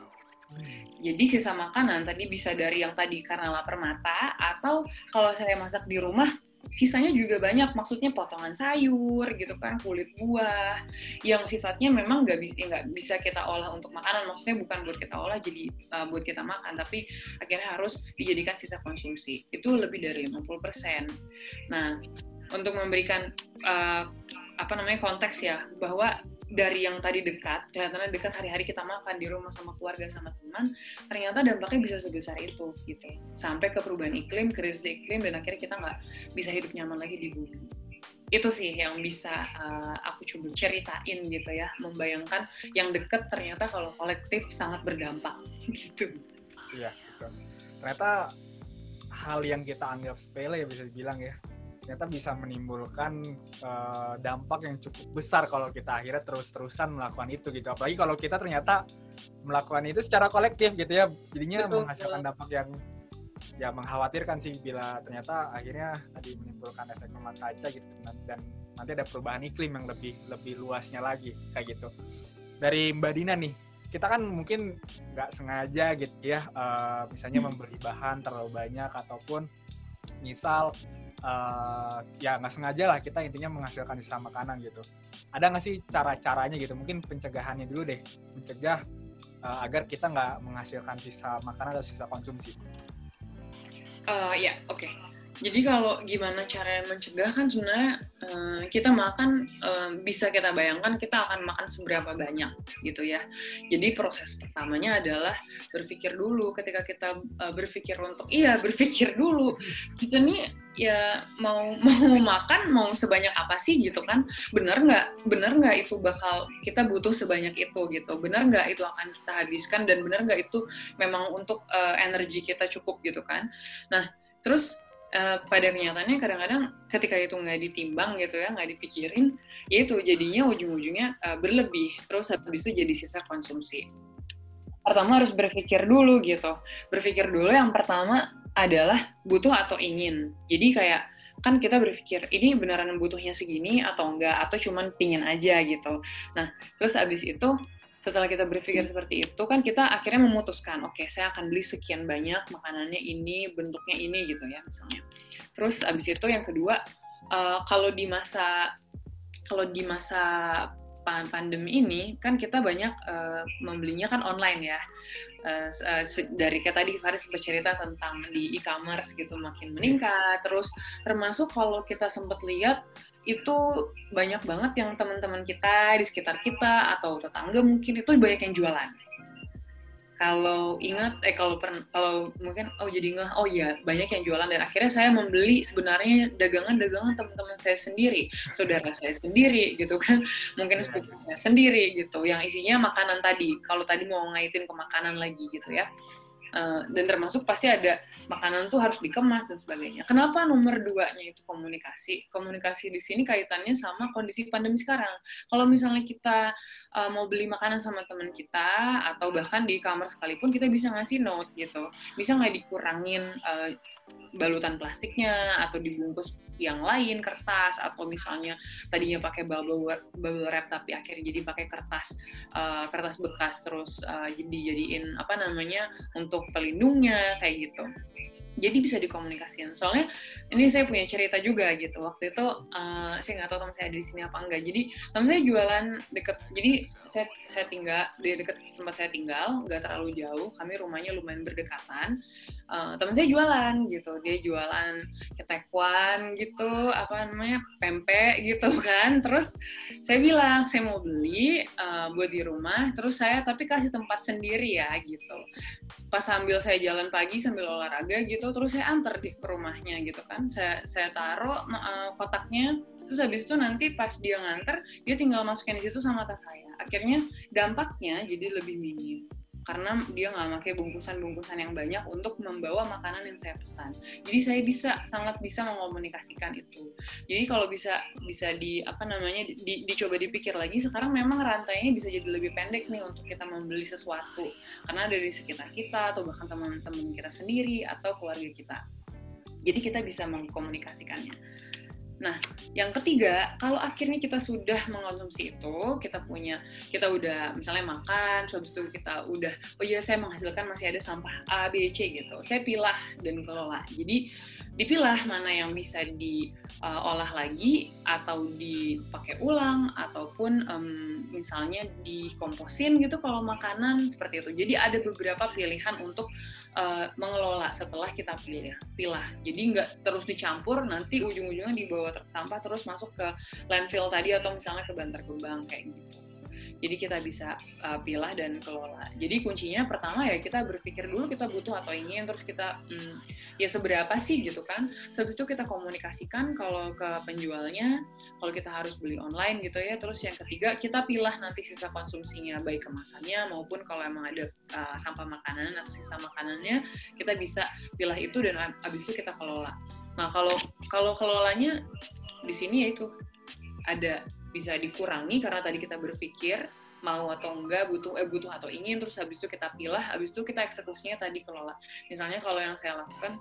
Jadi sisa makanan tadi bisa dari yang tadi karena lapar mata, atau kalau saya masak di rumah, sisanya juga banyak. Maksudnya potongan sayur gitu kan kulit buah yang sifatnya memang nggak bisa nggak bisa kita olah untuk makanan. Maksudnya bukan buat kita olah jadi uh, buat kita makan tapi akhirnya harus dijadikan sisa konsumsi. Itu lebih dari 50% nah untuk memberikan uh, apa namanya konteks ya bahwa dari yang tadi dekat kelihatannya dekat hari-hari kita makan di rumah sama keluarga sama teman ternyata dampaknya bisa sebesar itu gitu. Sampai ke perubahan iklim krisis iklim dan akhirnya kita nggak bisa hidup nyaman lagi di bumi. Itu sih yang bisa uh, aku coba ceritain gitu ya membayangkan yang deket ternyata kalau kolektif sangat berdampak gitu. Iya gitu. ternyata hal yang kita anggap sepele ya bisa dibilang ya ternyata bisa menimbulkan uh, dampak yang cukup besar kalau kita akhirnya terus-terusan melakukan itu gitu. Apalagi kalau kita ternyata melakukan itu secara kolektif gitu ya. Jadinya betul, menghasilkan dampak yang ya mengkhawatirkan sih bila ternyata akhirnya tadi menimbulkan efek rumah kaca gitu. Dan nanti ada perubahan iklim yang lebih lebih luasnya lagi kayak gitu. Dari Mbak Dina nih kita kan mungkin nggak sengaja gitu ya uh, misalnya hmm. membeli bahan terlalu banyak ataupun misal uh, ya nggak sengaja lah kita intinya menghasilkan sisa makanan gitu. Ada nggak sih cara-caranya gitu? Mungkin pencegahannya dulu deh, mencegah uh, agar kita nggak menghasilkan sisa makanan atau sisa konsumsi. Uh, ya, oke. Okay. Jadi kalau gimana cara mencegah kan sebenarnya uh, kita makan uh, bisa kita bayangkan kita akan makan seberapa banyak gitu ya. Jadi proses pertamanya adalah berpikir dulu. Ketika kita uh, berpikir untuk iya berpikir dulu kita nih ya mau mau makan mau sebanyak apa sih gitu kan? Benar nggak? Benar nggak itu bakal kita butuh sebanyak itu gitu? Benar nggak itu akan kita habiskan? Dan benar nggak itu memang untuk uh, energi kita cukup gitu kan? Nah terus uh, pada kenyataannya kadang-kadang ketika itu nggak ditimbang gitu ya nggak dipikirin ya itu jadinya ujung-ujungnya uh, berlebih. Terus habis itu jadi sisa konsumsi. Pertama harus berpikir dulu gitu. Berpikir dulu yang pertama adalah butuh atau ingin. Jadi kayak kan kita berpikir ini beneran butuhnya segini atau enggak? Atau cuman pingin aja gitu? Nah terus abis itu setelah kita berpikir seperti itu kan kita akhirnya memutuskan oke okay, saya akan beli sekian banyak makanannya ini bentuknya ini gitu ya misalnya. Terus abis itu yang kedua uh, kalau di masa kalau di masa pandemi ini kan kita banyak uh, membelinya kan online ya. Uh, dari kayak tadi Faris bercerita tentang di e-commerce gitu makin meningkat. Terus termasuk kalau kita sempat lihat itu banyak banget yang teman-teman kita di sekitar kita atau tetangga mungkin itu banyak yang jualan. Kalau ingat, eh kalau pernah, kalau mungkin oh jadi nggak, oh iya banyak yang jualan dan akhirnya saya membeli sebenarnya dagangan-dagangan teman-teman saya sendiri, saudara saya sendiri gitu kan, mungkin iya, sepupu saya sendiri gitu, yang isinya makanan tadi. Kalau tadi mau ngaitin ke makanan lagi gitu ya. Eh, dan termasuk pasti ada makanan tuh harus dikemas dan sebagainya. Kenapa nomor duanya itu komunikasi? Komunikasi di sini kaitannya sama kondisi pandemi sekarang. Kalau misalnya kita uh, mau beli makanan sama teman kita atau bahkan di kamar sekalipun kita bisa ngasih note gitu, bisa nggak dikurangin uh, balutan plastiknya atau dibungkus yang lain kertas atau misalnya tadinya pakai bubble wrap, bubble wrap tapi akhirnya jadi pakai kertas uh, kertas bekas terus uh, jadi jadiin apa namanya untuk pelindungnya kayak gitu. Jadi bisa dikomunikasikan soalnya ini saya punya cerita juga gitu. Waktu itu uh, saya nggak tahu teman saya di sini apa enggak. Jadi teman saya jualan deket jadi saya saya tinggal di dekat tempat saya tinggal nggak terlalu jauh. Kami rumahnya lumayan berdekatan. Uh, teman saya jualan gitu. Dia jualan ketekwan gitu apa namanya pempek gitu kan. Terus saya bilang saya mau beli uh, buat di rumah. Terus saya tapi kasih tempat sendiri ya gitu. Pas sambil saya jalan pagi sambil olahraga gitu terus saya antar di rumahnya gitu kan. Saya saya taruh uh, kotaknya terus habis itu nanti pas dia nganter dia tinggal masukin di situ sama tas saya akhirnya dampaknya jadi lebih minim karena dia nggak pakai bungkusan-bungkusan yang banyak untuk membawa makanan yang saya pesan. Jadi saya bisa sangat bisa mengomunikasikan itu. Jadi kalau bisa bisa di apa namanya di, dicoba dipikir lagi sekarang memang rantainya bisa jadi lebih pendek nih untuk kita membeli sesuatu karena dari sekitar kita atau bahkan teman-teman kita sendiri atau keluarga kita. Jadi kita bisa mengkomunikasikannya. Nah, yang ketiga, kalau akhirnya kita sudah mengonsumsi itu, kita punya, kita udah misalnya makan, habis itu kita udah, oh iya saya menghasilkan masih ada sampah A, B, C gitu. Saya pilah dan kelola. Jadi dipilah mana yang bisa diolah uh, lagi atau dipakai ulang ataupun um, misalnya dikomposin gitu kalau makanan seperti itu. Jadi ada beberapa pilihan untuk uh, mengelola setelah kita pilih pilah. Jadi nggak terus dicampur nanti ujung-ujungnya dibawa truk sampah terus masuk ke landfill tadi atau misalnya ke bantar gebang kayak gitu. Jadi kita bisa uh, pilah dan kelola. Jadi kuncinya pertama ya kita berpikir dulu kita butuh atau ingin, terus kita hmm, ya seberapa sih gitu kan. Habis itu kita komunikasikan kalau ke penjualnya, kalau kita harus beli online gitu ya. Terus yang ketiga kita pilah nanti sisa konsumsinya baik kemasannya maupun kalau emang ada uh, sampah makanan atau sisa makanannya kita bisa pilah itu dan habis itu kita kelola. Nah kalau kalau kelolanya di sini yaitu ada bisa dikurangi karena tadi kita berpikir mau atau enggak butuh eh butuh atau ingin terus habis itu kita pilih habis itu kita eksekusinya tadi kelola. Misalnya kalau yang saya lakukan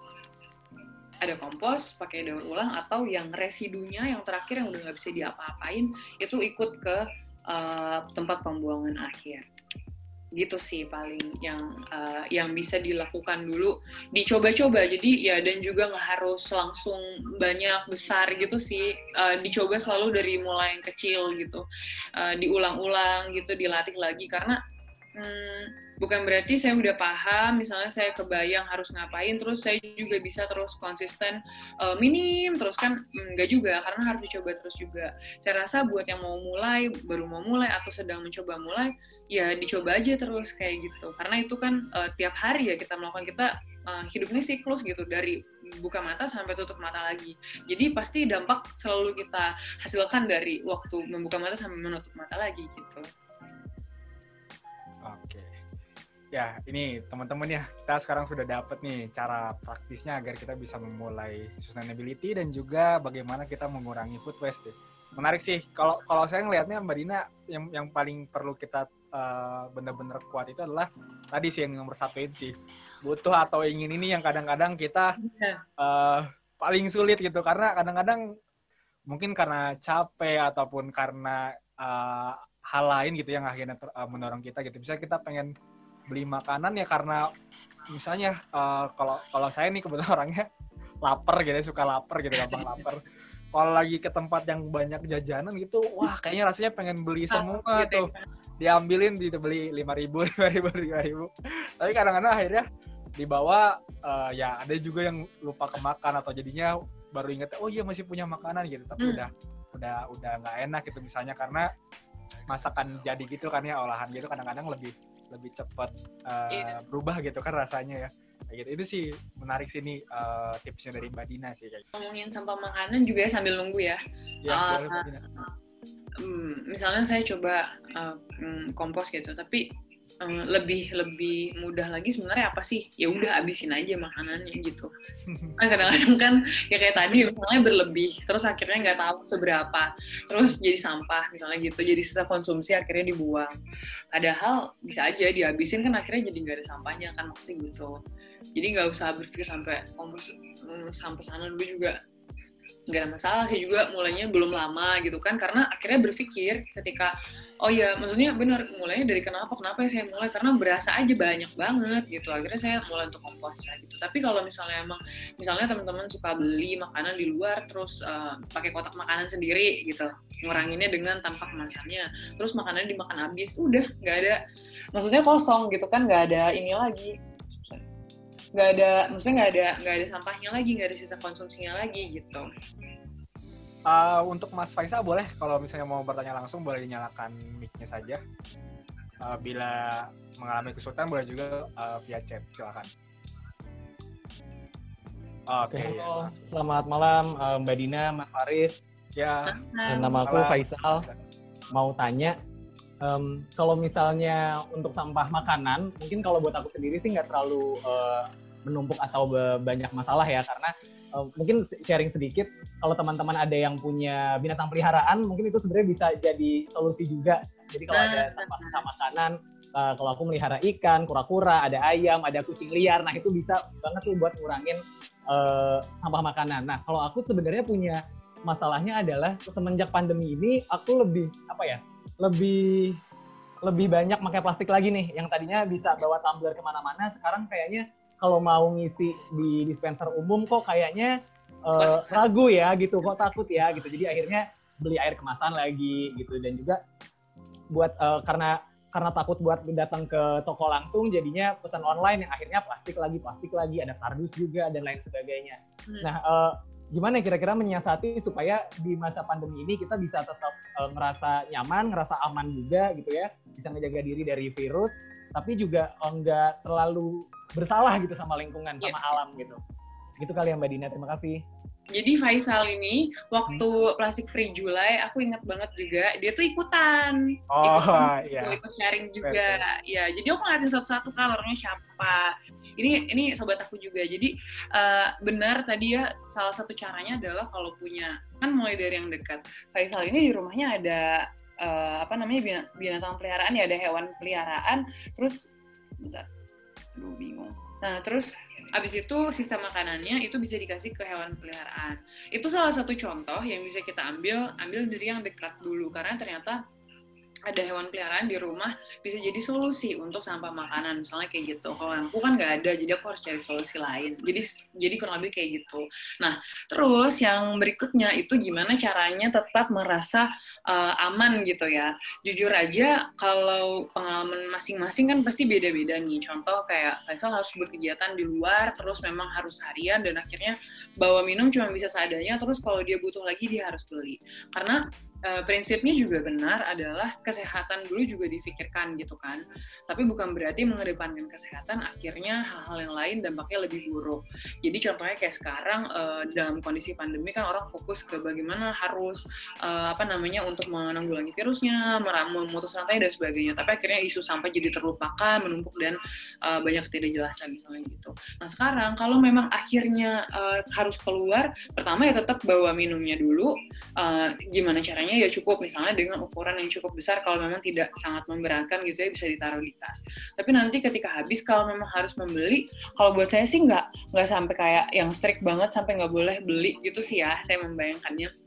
ada kompos pakai daur ulang atau yang residunya yang terakhir yang udah nggak bisa diapa-apain itu ikut ke uh, tempat pembuangan akhir gitu sih paling yang uh, yang bisa dilakukan dulu. Dicoba-coba jadi ya dan juga nggak harus langsung banyak besar gitu sih. Uh, dicoba selalu dari mulai yang kecil gitu. Uh, diulang-ulang gitu dilatih lagi karena hmm, bukan berarti saya udah paham misalnya saya kebayang harus ngapain terus saya juga bisa terus konsisten uh, minim terus kan enggak juga karena harus dicoba terus juga. Saya rasa buat yang mau mulai baru mau mulai atau sedang mencoba mulai ya dicoba aja terus kayak gitu. Karena itu kan uh, tiap hari ya kita melakukan kita uh, hidup ini siklus gitu dari buka mata sampai tutup mata lagi. Jadi pasti dampak selalu kita hasilkan dari waktu membuka mata sampai menutup mata lagi gitu ya ini teman-teman ya kita sekarang sudah dapat nih cara praktisnya agar kita bisa memulai sustainability dan juga bagaimana kita mengurangi food waste deh. menarik sih kalau kalau saya ngelihatnya mbak Dina yang yang paling perlu kita uh, benar-benar kuat itu adalah tadi sih yang nomor satu itu sih butuh atau ingin ini yang kadang-kadang kita uh, paling sulit gitu. Karena kadang-kadang mungkin karena capek ataupun karena uh, hal lain gitu yang akhirnya ter, uh, mendorong kita gitu. Bisa kita pengen beli makanan ya karena misalnya uh, kalau kalau saya nih kebetulan orangnya lapar gitu suka lapar gitu gampang lapar kalau lagi ke tempat yang banyak jajanan gitu wah kayaknya rasanya pengen beli ah, semua gitu. tuh diambilin dibeli lima ribu lima ribu lima ribu tapi kadang-kadang akhirnya dibawa uh, ya ada juga yang lupa kemakan atau jadinya baru inget oh iya masih punya makanan gitu tapi hmm. udah udah udah nggak enak gitu misalnya karena masakan jadi gitu kan ya olahan gitu kadang-kadang lebih lebih cepat uh, eh, yeah. berubah gitu kan rasanya ya kayak gitu itu sih menarik sih nih uh, tipsnya dari Mbak Dina sih kayak gitu. ngomongin sampah makanan juga ya sambil nunggu ya, ya uh, boleh, um, misalnya saya coba uh, kompos gitu tapi lebih lebih mudah lagi sebenarnya apa sih? Ya udah abisin aja makanannya gitu. Kan kadang-kadang kan ya kayak tadi misalnya berlebih terus akhirnya nggak tahu seberapa terus jadi sampah misalnya gitu jadi sisa konsumsi akhirnya dibuang. Padahal bisa aja dihabisin kan akhirnya jadi nggak ada sampahnya kan maksudnya gitu. Jadi nggak usah berpikir sampai kompos mm, sampai sana dulu juga nggak ada masalah sih juga mulainya belum lama gitu kan. Karena akhirnya berpikir ketika oh ya maksudnya benar mulainya dari kenapa kenapa ya saya mulai? Karena berasa aja banyak banget gitu. Akhirnya saya mulai untuk kompos gitu. Tapi kalau misalnya emang misalnya teman-teman suka beli makanan di luar terus uh, pakai kotak makanan sendiri gitu nguranginnya dengan tanpa kemasannya terus makanannya dimakan habis udah nggak ada. Maksudnya kosong gitu kan nggak ada ini lagi. Nggak ada maksudnya nggak ada nggak ada sampahnya lagi nggak ada sisa konsumsinya lagi gitu uh, untuk Mas Faisal boleh kalau misalnya mau bertanya langsung boleh dinyalakan mic-nya saja uh, bila mengalami kesulitan boleh juga uh, via chat silakan Oke. Okay. Halo, selamat malam Mbak Dina, Mas Faris. Ya. Dan nama aku Faisal. Mau tanya, um, kalau misalnya untuk sampah makanan, mungkin kalau buat aku sendiri sih nggak terlalu uh, menumpuk atau banyak masalah ya karena uh, mungkin sharing sedikit kalau teman-teman ada yang punya binatang peliharaan mungkin itu sebenarnya bisa jadi solusi juga. Jadi kalau ada sampah-sampah makanan uh, kalau aku melihara ikan kura-kura ada ayam ada kucing liar nah itu bisa banget tuh buat ngurangin uh, sampah makanan. Nah kalau aku sebenarnya punya masalahnya adalah semenjak pandemi ini aku lebih apa ya lebih lebih banyak pakai plastik lagi nih. Yang tadinya bisa bawa tumbler ke mana-mana sekarang kayaknya kalau mau ngisi di dispenser umum kok kayaknya uh, ragu ya gitu kok takut ya gitu. Jadi akhirnya beli air kemasan lagi gitu. Dan juga buat uh, karena karena takut buat datang ke toko langsung jadinya pesan online yang akhirnya plastik lagi plastik lagi ada kardus juga dan lain sebagainya. Hmm. nah uh, gimana kira-kira menyiasati supaya di masa pandemi ini kita bisa tetap uh, ngerasa nyaman, ngerasa aman juga gitu ya, bisa ngejaga diri dari virus, tapi juga enggak terlalu bersalah gitu sama lingkungan, sama yeah. alam gitu. Gitu kali ya Mbak Dina, terima kasih. Jadi Faisal ini waktu hmm. plastik free Julai aku ingat banget juga dia tuh ikutan. Oh ikutan, iya. Ikut sharing juga. Iya, jadi aku ngeliatin satu-satu kan orangnya siapa. Ini ini sobat aku juga. Jadi uh, benar tadi ya salah satu caranya adalah kalau punya kan mulai dari yang dekat. Faisal ini di rumahnya ada uh, apa namanya binatang peliharaan ya ada hewan peliharaan. Terus bentar. Aduh bingung. Nah, terus Habis itu sisa makanannya itu bisa dikasih ke hewan peliharaan. Itu salah satu contoh yang bisa kita ambil ambil dari yang dekat dulu karena ternyata ada hewan peliharaan di rumah bisa jadi solusi untuk sampah makanan misalnya kayak gitu. Kalau aku kan nggak ada jadi aku harus cari solusi lain. Jadi jadi kurang lebih kayak gitu. Nah terus yang berikutnya itu gimana caranya tetap merasa uh, aman gitu ya? Jujur aja kalau pengalaman masing-masing kan pasti beda-beda nih. Contoh kayak Faisal harus berkegiatan di luar terus memang harus harian dan akhirnya bawa minum cuma bisa seadanya terus kalau dia butuh lagi dia harus beli. Karena uh, prinsipnya juga benar adalah kesehatan dulu juga difikirkan gitu kan. Tapi bukan berarti mengedepankan kesehatan akhirnya hal-hal yang lain dampaknya lebih buruk. Jadi contohnya kayak sekarang uh, dalam kondisi pandemi kan orang fokus ke bagaimana harus uh, apa namanya untuk menanggulangi virusnya, memutus rantai dan sebagainya. Tapi akhirnya isu sampah jadi terlupakan, menumpuk dan uh, banyak ketidakjelasan misalnya gitu. Nah sekarang kalau memang akhirnya uh, harus keluar, pertama ya tetap bawa minumnya dulu. Uh, gimana caranya ya cukup. Misalnya dengan ukuran yang cukup besar kalau memang tidak sangat memberatkan gitu ya bisa ditaruh di tas. Tapi nanti ketika habis kalau memang harus membeli, kalau buat saya sih nggak nggak sampai kayak yang strict banget sampai nggak boleh beli gitu sih ya. Saya membayangkannya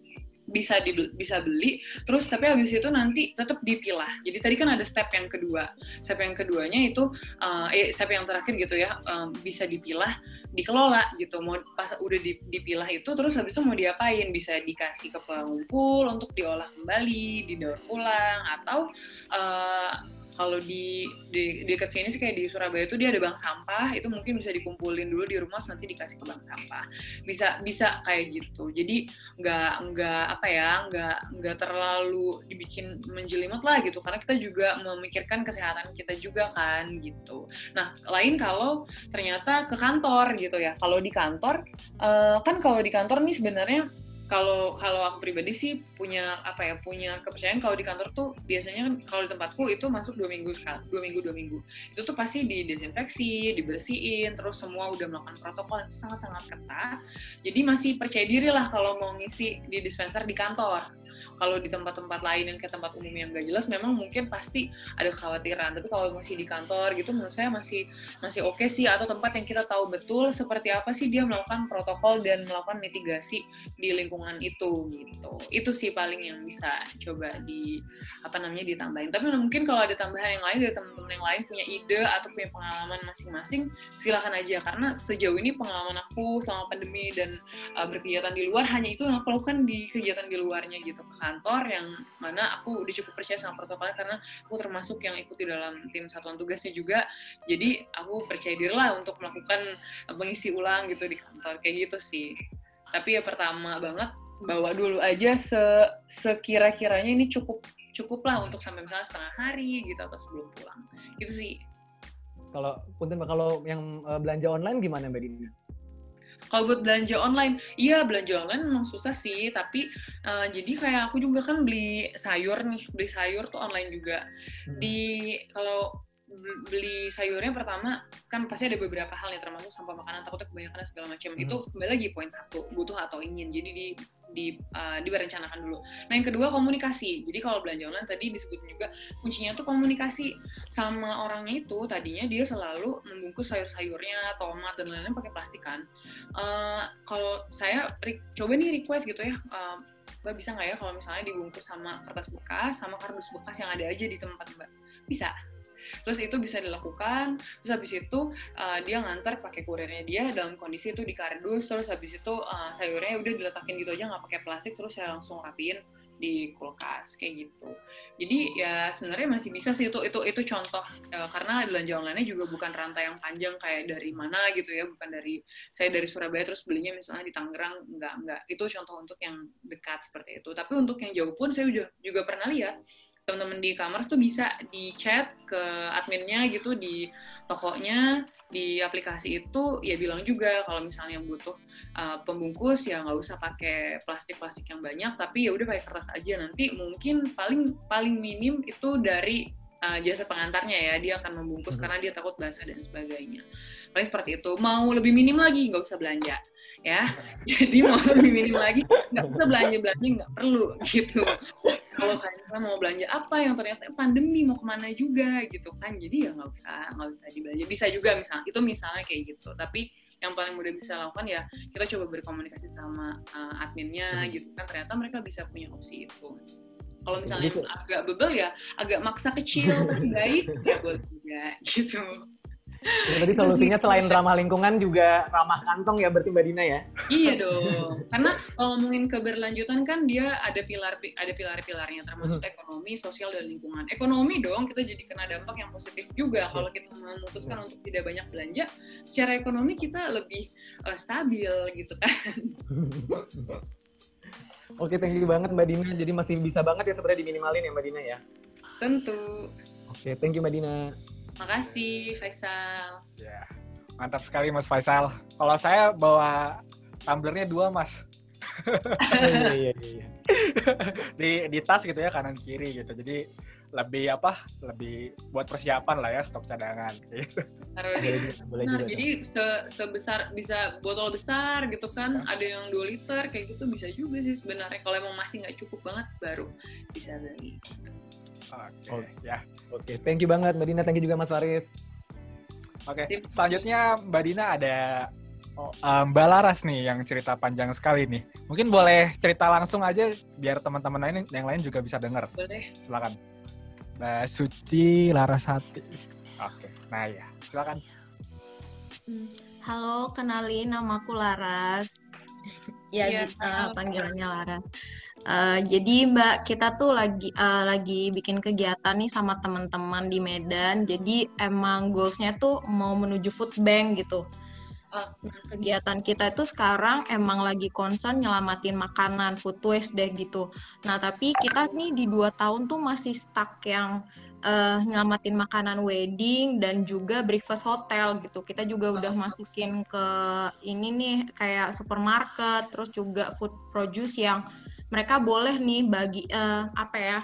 bisa di, bisa beli terus tapi habis itu nanti tetap dipilah. Jadi tadi kan ada step yang kedua. Step yang keduanya itu uh, eh step yang terakhir gitu ya um, bisa dipilah dikelola gitu. Mau pas udah dipilah itu terus habis itu mau diapain? Bisa dikasih ke pengumpul untuk diolah kembali didaur ulang atau uh, kalau di, di dekat sini sih kayak di Surabaya itu dia ada bank sampah itu mungkin bisa dikumpulin dulu di rumah nanti dikasih ke bank sampah. Bisa bisa kayak gitu. Jadi nggak nggak apa ya nggak nggak terlalu dibikin menjelimet lah gitu. Karena kita juga memikirkan kesehatan kita juga kan gitu. Nah lain kalau ternyata ke kantor gitu ya. Kalau di kantor uh, kan kalau di kantor nih sebenarnya kalau kalau aku pribadi sih punya apa ya punya kepercayaan kalau di kantor tuh biasanya kan kalau di tempatku itu masuk dua minggu sekali dua minggu dua minggu. Itu tuh pasti didesinfeksi dibersihin terus semua udah melakukan protokol sangat sangat ketat. Jadi masih percaya diri lah kalau mau ngisi di dispenser di kantor kalau di tempat-tempat lain yang kayak tempat umum yang gak jelas memang mungkin pasti ada kekhawatiran. Tapi kalau masih di kantor gitu menurut saya masih masih oke okay sih. Atau tempat yang kita tahu betul seperti apa sih dia melakukan protokol dan melakukan mitigasi di lingkungan itu gitu. Itu sih paling yang bisa coba di apa namanya ditambahin. Tapi mungkin kalau ada tambahan yang lain dari teman-teman yang lain punya ide atau punya pengalaman masing-masing silakan aja. Karena sejauh ini pengalaman aku selama pandemi dan uh, berkegiatan di luar hanya itu yang aku lakukan di kegiatan di luarnya gitu ke kantor yang mana aku udah cukup percaya sama protokolnya karena aku termasuk yang ikut di dalam tim satuan tugasnya juga. Jadi aku percaya diri lah untuk melakukan pengisi ulang gitu di kantor. Kayak gitu sih. Tapi ya pertama banget bawa dulu aja se sekira-kiranya ini cukup cukup lah untuk sampai misalnya setengah hari gitu atau sebelum pulang. Itu sih. Kalau punten kalau yang uh, belanja online gimana mbak Dini? Kalau buat belanja online, iya belanja online memang susah sih, tapi uh, jadi kayak aku juga kan beli sayur nih, beli sayur tuh online juga. Hmm. Di kalau beli sayurnya pertama kan pasti ada beberapa hal nih termasuk sampah makanan takutnya kebanyakan segala macam hmm. itu kembali lagi poin satu butuh atau ingin jadi di di uh, direncanakan dulu. Nah yang kedua komunikasi. Jadi kalau belanja online tadi disebut juga kuncinya tuh komunikasi sama orangnya itu tadinya dia selalu membungkus sayur-sayurnya, tomat dan lain-lain pakai plastik kan. Uh, kalau saya coba nih request gitu ya. Uh, Mbak bisa nggak ya kalau misalnya dibungkus sama kertas bekas, sama kardus bekas yang ada aja di tempat Mbak? Bisa terus itu bisa dilakukan terus habis itu uh, dia ngantar pakai kurirnya dia dalam kondisi itu di kardus terus habis itu uh, sayurnya udah diletakin gitu aja nggak pakai plastik terus saya langsung rapiin di kulkas kayak gitu. Jadi ya sebenarnya masih bisa sih itu itu itu contoh uh, karena belanja online juga bukan rantai yang panjang kayak dari mana gitu ya, bukan dari saya dari Surabaya terus belinya misalnya di Tangerang enggak enggak. Itu contoh untuk yang dekat seperti itu. Tapi untuk yang jauh pun saya juga pernah lihat teman-teman di e-commerce tuh bisa di chat ke adminnya gitu di tokonya di aplikasi itu ya bilang juga kalau misalnya butuh uh, pembungkus ya nggak usah pakai plastik-plastik yang banyak tapi ya udah pakai kertas aja. Nanti mungkin paling paling minim itu dari uh, jasa pengantarnya ya dia akan membungkus hmm. karena dia takut basah dan sebagainya. Paling seperti itu. Mau lebih minim lagi nggak usah belanja ya. Jadi mau lebih minim lagi nggak usah belanja belanja nggak perlu gitu. Kalau kalian misalnya mau belanja apa yang ternyata pandemi mau ke mana juga? gitu kan. Jadi ya nggak usah nggak usah dibelanja. Bisa juga misalnya itu misalnya kayak gitu. Tapi yang paling mudah bisa lakukan ya kita coba berkomunikasi sama uh, adminnya hmm. gitu kan. Ternyata mereka bisa punya opsi itu. Kalau misalnya agak bebel ya agak maksa kecil tapi baik ya boleh juga gitu jadi tadi solusinya selain ramah lingkungan juga ramah kantong ya berarti Mbak Dina ya? Iya dong. Karena kalau ngomongin keberlanjutan kan dia ada pilar ada pilar-pilarnya termasuk hmm. ekonomi, sosial dan lingkungan. Ekonomi dong kita jadi kena dampak yang positif juga kalau kita memutuskan untuk tidak banyak belanja. Secara ekonomi kita lebih uh, stabil gitu kan. Oke, thank you banget Mbak Dina. Jadi masih bisa banget ya sebenarnya diminimalin ya Mbak Dina ya? Tentu. Oke, thank you Mbak Dina. Makasih Faisal. Ya, mantap sekali Mas Faisal. Kalau saya bawa tumblernya dua Mas. iya, iya, iya. di di tas gitu ya kanan kiri gitu. Jadi lebih apa? Lebih buat persiapan lah ya stok cadangan gitu. Boleh, nah, jadi se sebesar bisa botol besar gitu kan, ada yang 2 liter kayak gitu bisa juga sih sebenarnya. Kalau emang masih nggak cukup banget baru bisa beli. Oke, okay, ya. Oke, okay. thank you banget Mbak Dina, thank you juga Mas Faris. Oke, okay. selanjutnya Mbak Dina ada oh, um, Mbak Laras nih yang cerita panjang sekali nih. Mungkin boleh cerita langsung aja biar teman-teman lain yang lain juga bisa dengar. Boleh. Silakan. Mbak Suci Larasati. Oke, nah ya, silakan. Hmm, halo, kenalin namaku Laras. Ya, ya uh, panggilannya Laras. Uh, jadi Mbak kita tuh lagi uh, lagi bikin kegiatan nih sama teman-teman di Medan. Jadi emang goalsnya tuh mau menuju food bank gitu. Uh, kegiatan kita itu sekarang emang lagi concern nyelamatin makanan food waste deh gitu. Nah tapi kita nih di dua tahun tuh masih stuck yang uh, nyelamatin makanan wedding dan juga breakfast hotel gitu. Kita juga udah masukin ke ini nih kayak supermarket, terus juga food produce yang mereka boleh nih bagi uh, apa ya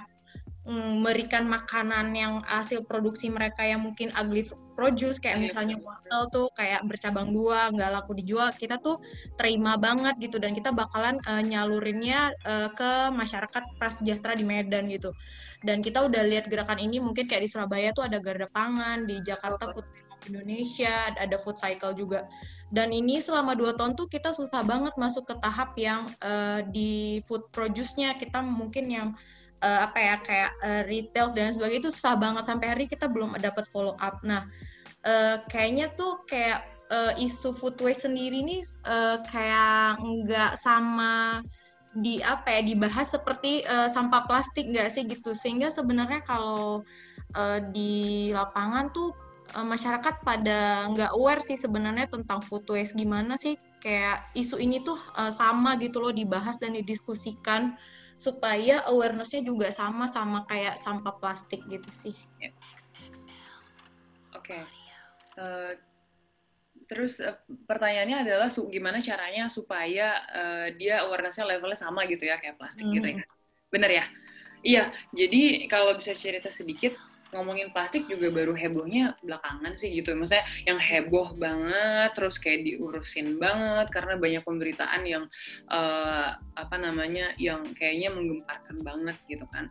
memberikan makanan yang hasil produksi mereka yang mungkin ugly produce kayak iya, misalnya wortel tuh kayak bercabang dua nggak laku dijual kita tuh terima banget gitu. Dan kita bakalan uh, nyalurinnya uh, ke masyarakat prasejahtera di Medan gitu. Dan kita udah lihat gerakan ini mungkin kayak di Surabaya tuh ada garda pangan di Jakarta Food Indonesia ada food cycle juga. Dan ini selama dua tahun tuh kita susah banget masuk ke tahap yang uh, di food produce-nya. Kita mungkin yang uh, apa ya kayak uh, retail dan sebagainya itu susah banget. Sampai hari kita belum dapat follow up. Nah, uh, kayaknya tuh kayak uh, isu food waste sendiri ini uh, kayak nggak sama di apa ya dibahas seperti uh, sampah plastik nggak sih gitu. Sehingga sebenarnya kalau uh, di lapangan tuh uh, masyarakat pada nggak aware sih sebenarnya tentang food waste gimana sih. Kayak isu ini tuh uh, sama gitu loh dibahas dan didiskusikan supaya awarenessnya juga sama sama kayak sampah plastik gitu sih. Yeah. Oke. Okay. Uh, terus uh, pertanyaannya adalah su gimana caranya supaya uh, dia awarenessnya levelnya sama gitu ya kayak plastik mm. gitu ya. Mm-hmm. Bener ya? Iya. Jadi kalau bisa cerita sedikit ngomongin plastik juga baru hebohnya belakangan sih gitu. Maksudnya yang heboh banget, terus kayak diurusin banget karena banyak pemberitaan yang uh, apa namanya, yang kayaknya menggemparkan banget gitu kan.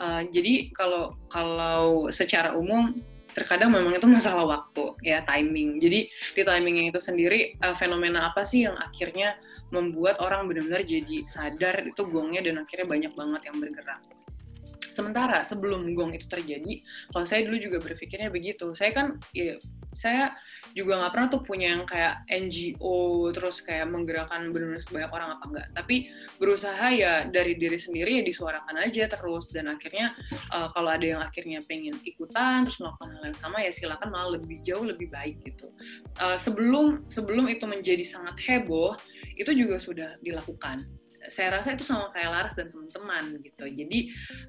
Uh, jadi kalau kalau secara umum terkadang memang itu masalah waktu ya timing. Jadi di timing yang itu sendiri uh, fenomena apa sih yang akhirnya membuat orang benar-benar jadi sadar itu gongnya dan akhirnya banyak banget yang bergerak. Sementara sebelum gong itu terjadi, kalau saya dulu juga berpikirnya begitu. Saya kan ya, saya juga nggak pernah tuh punya yang kayak NGO terus kayak menggerakkan benar-benar sebanyak orang apa enggak tapi berusaha ya dari diri sendiri ya disuarakan aja terus. Dan akhirnya uh, kalau ada yang akhirnya pengen ikutan terus melakukan hal yang sama ya silakan malah lebih jauh lebih baik gitu. Uh, sebelum sebelum itu menjadi sangat heboh itu juga sudah dilakukan saya rasa itu sama kayak Laras dan teman-teman gitu. Jadi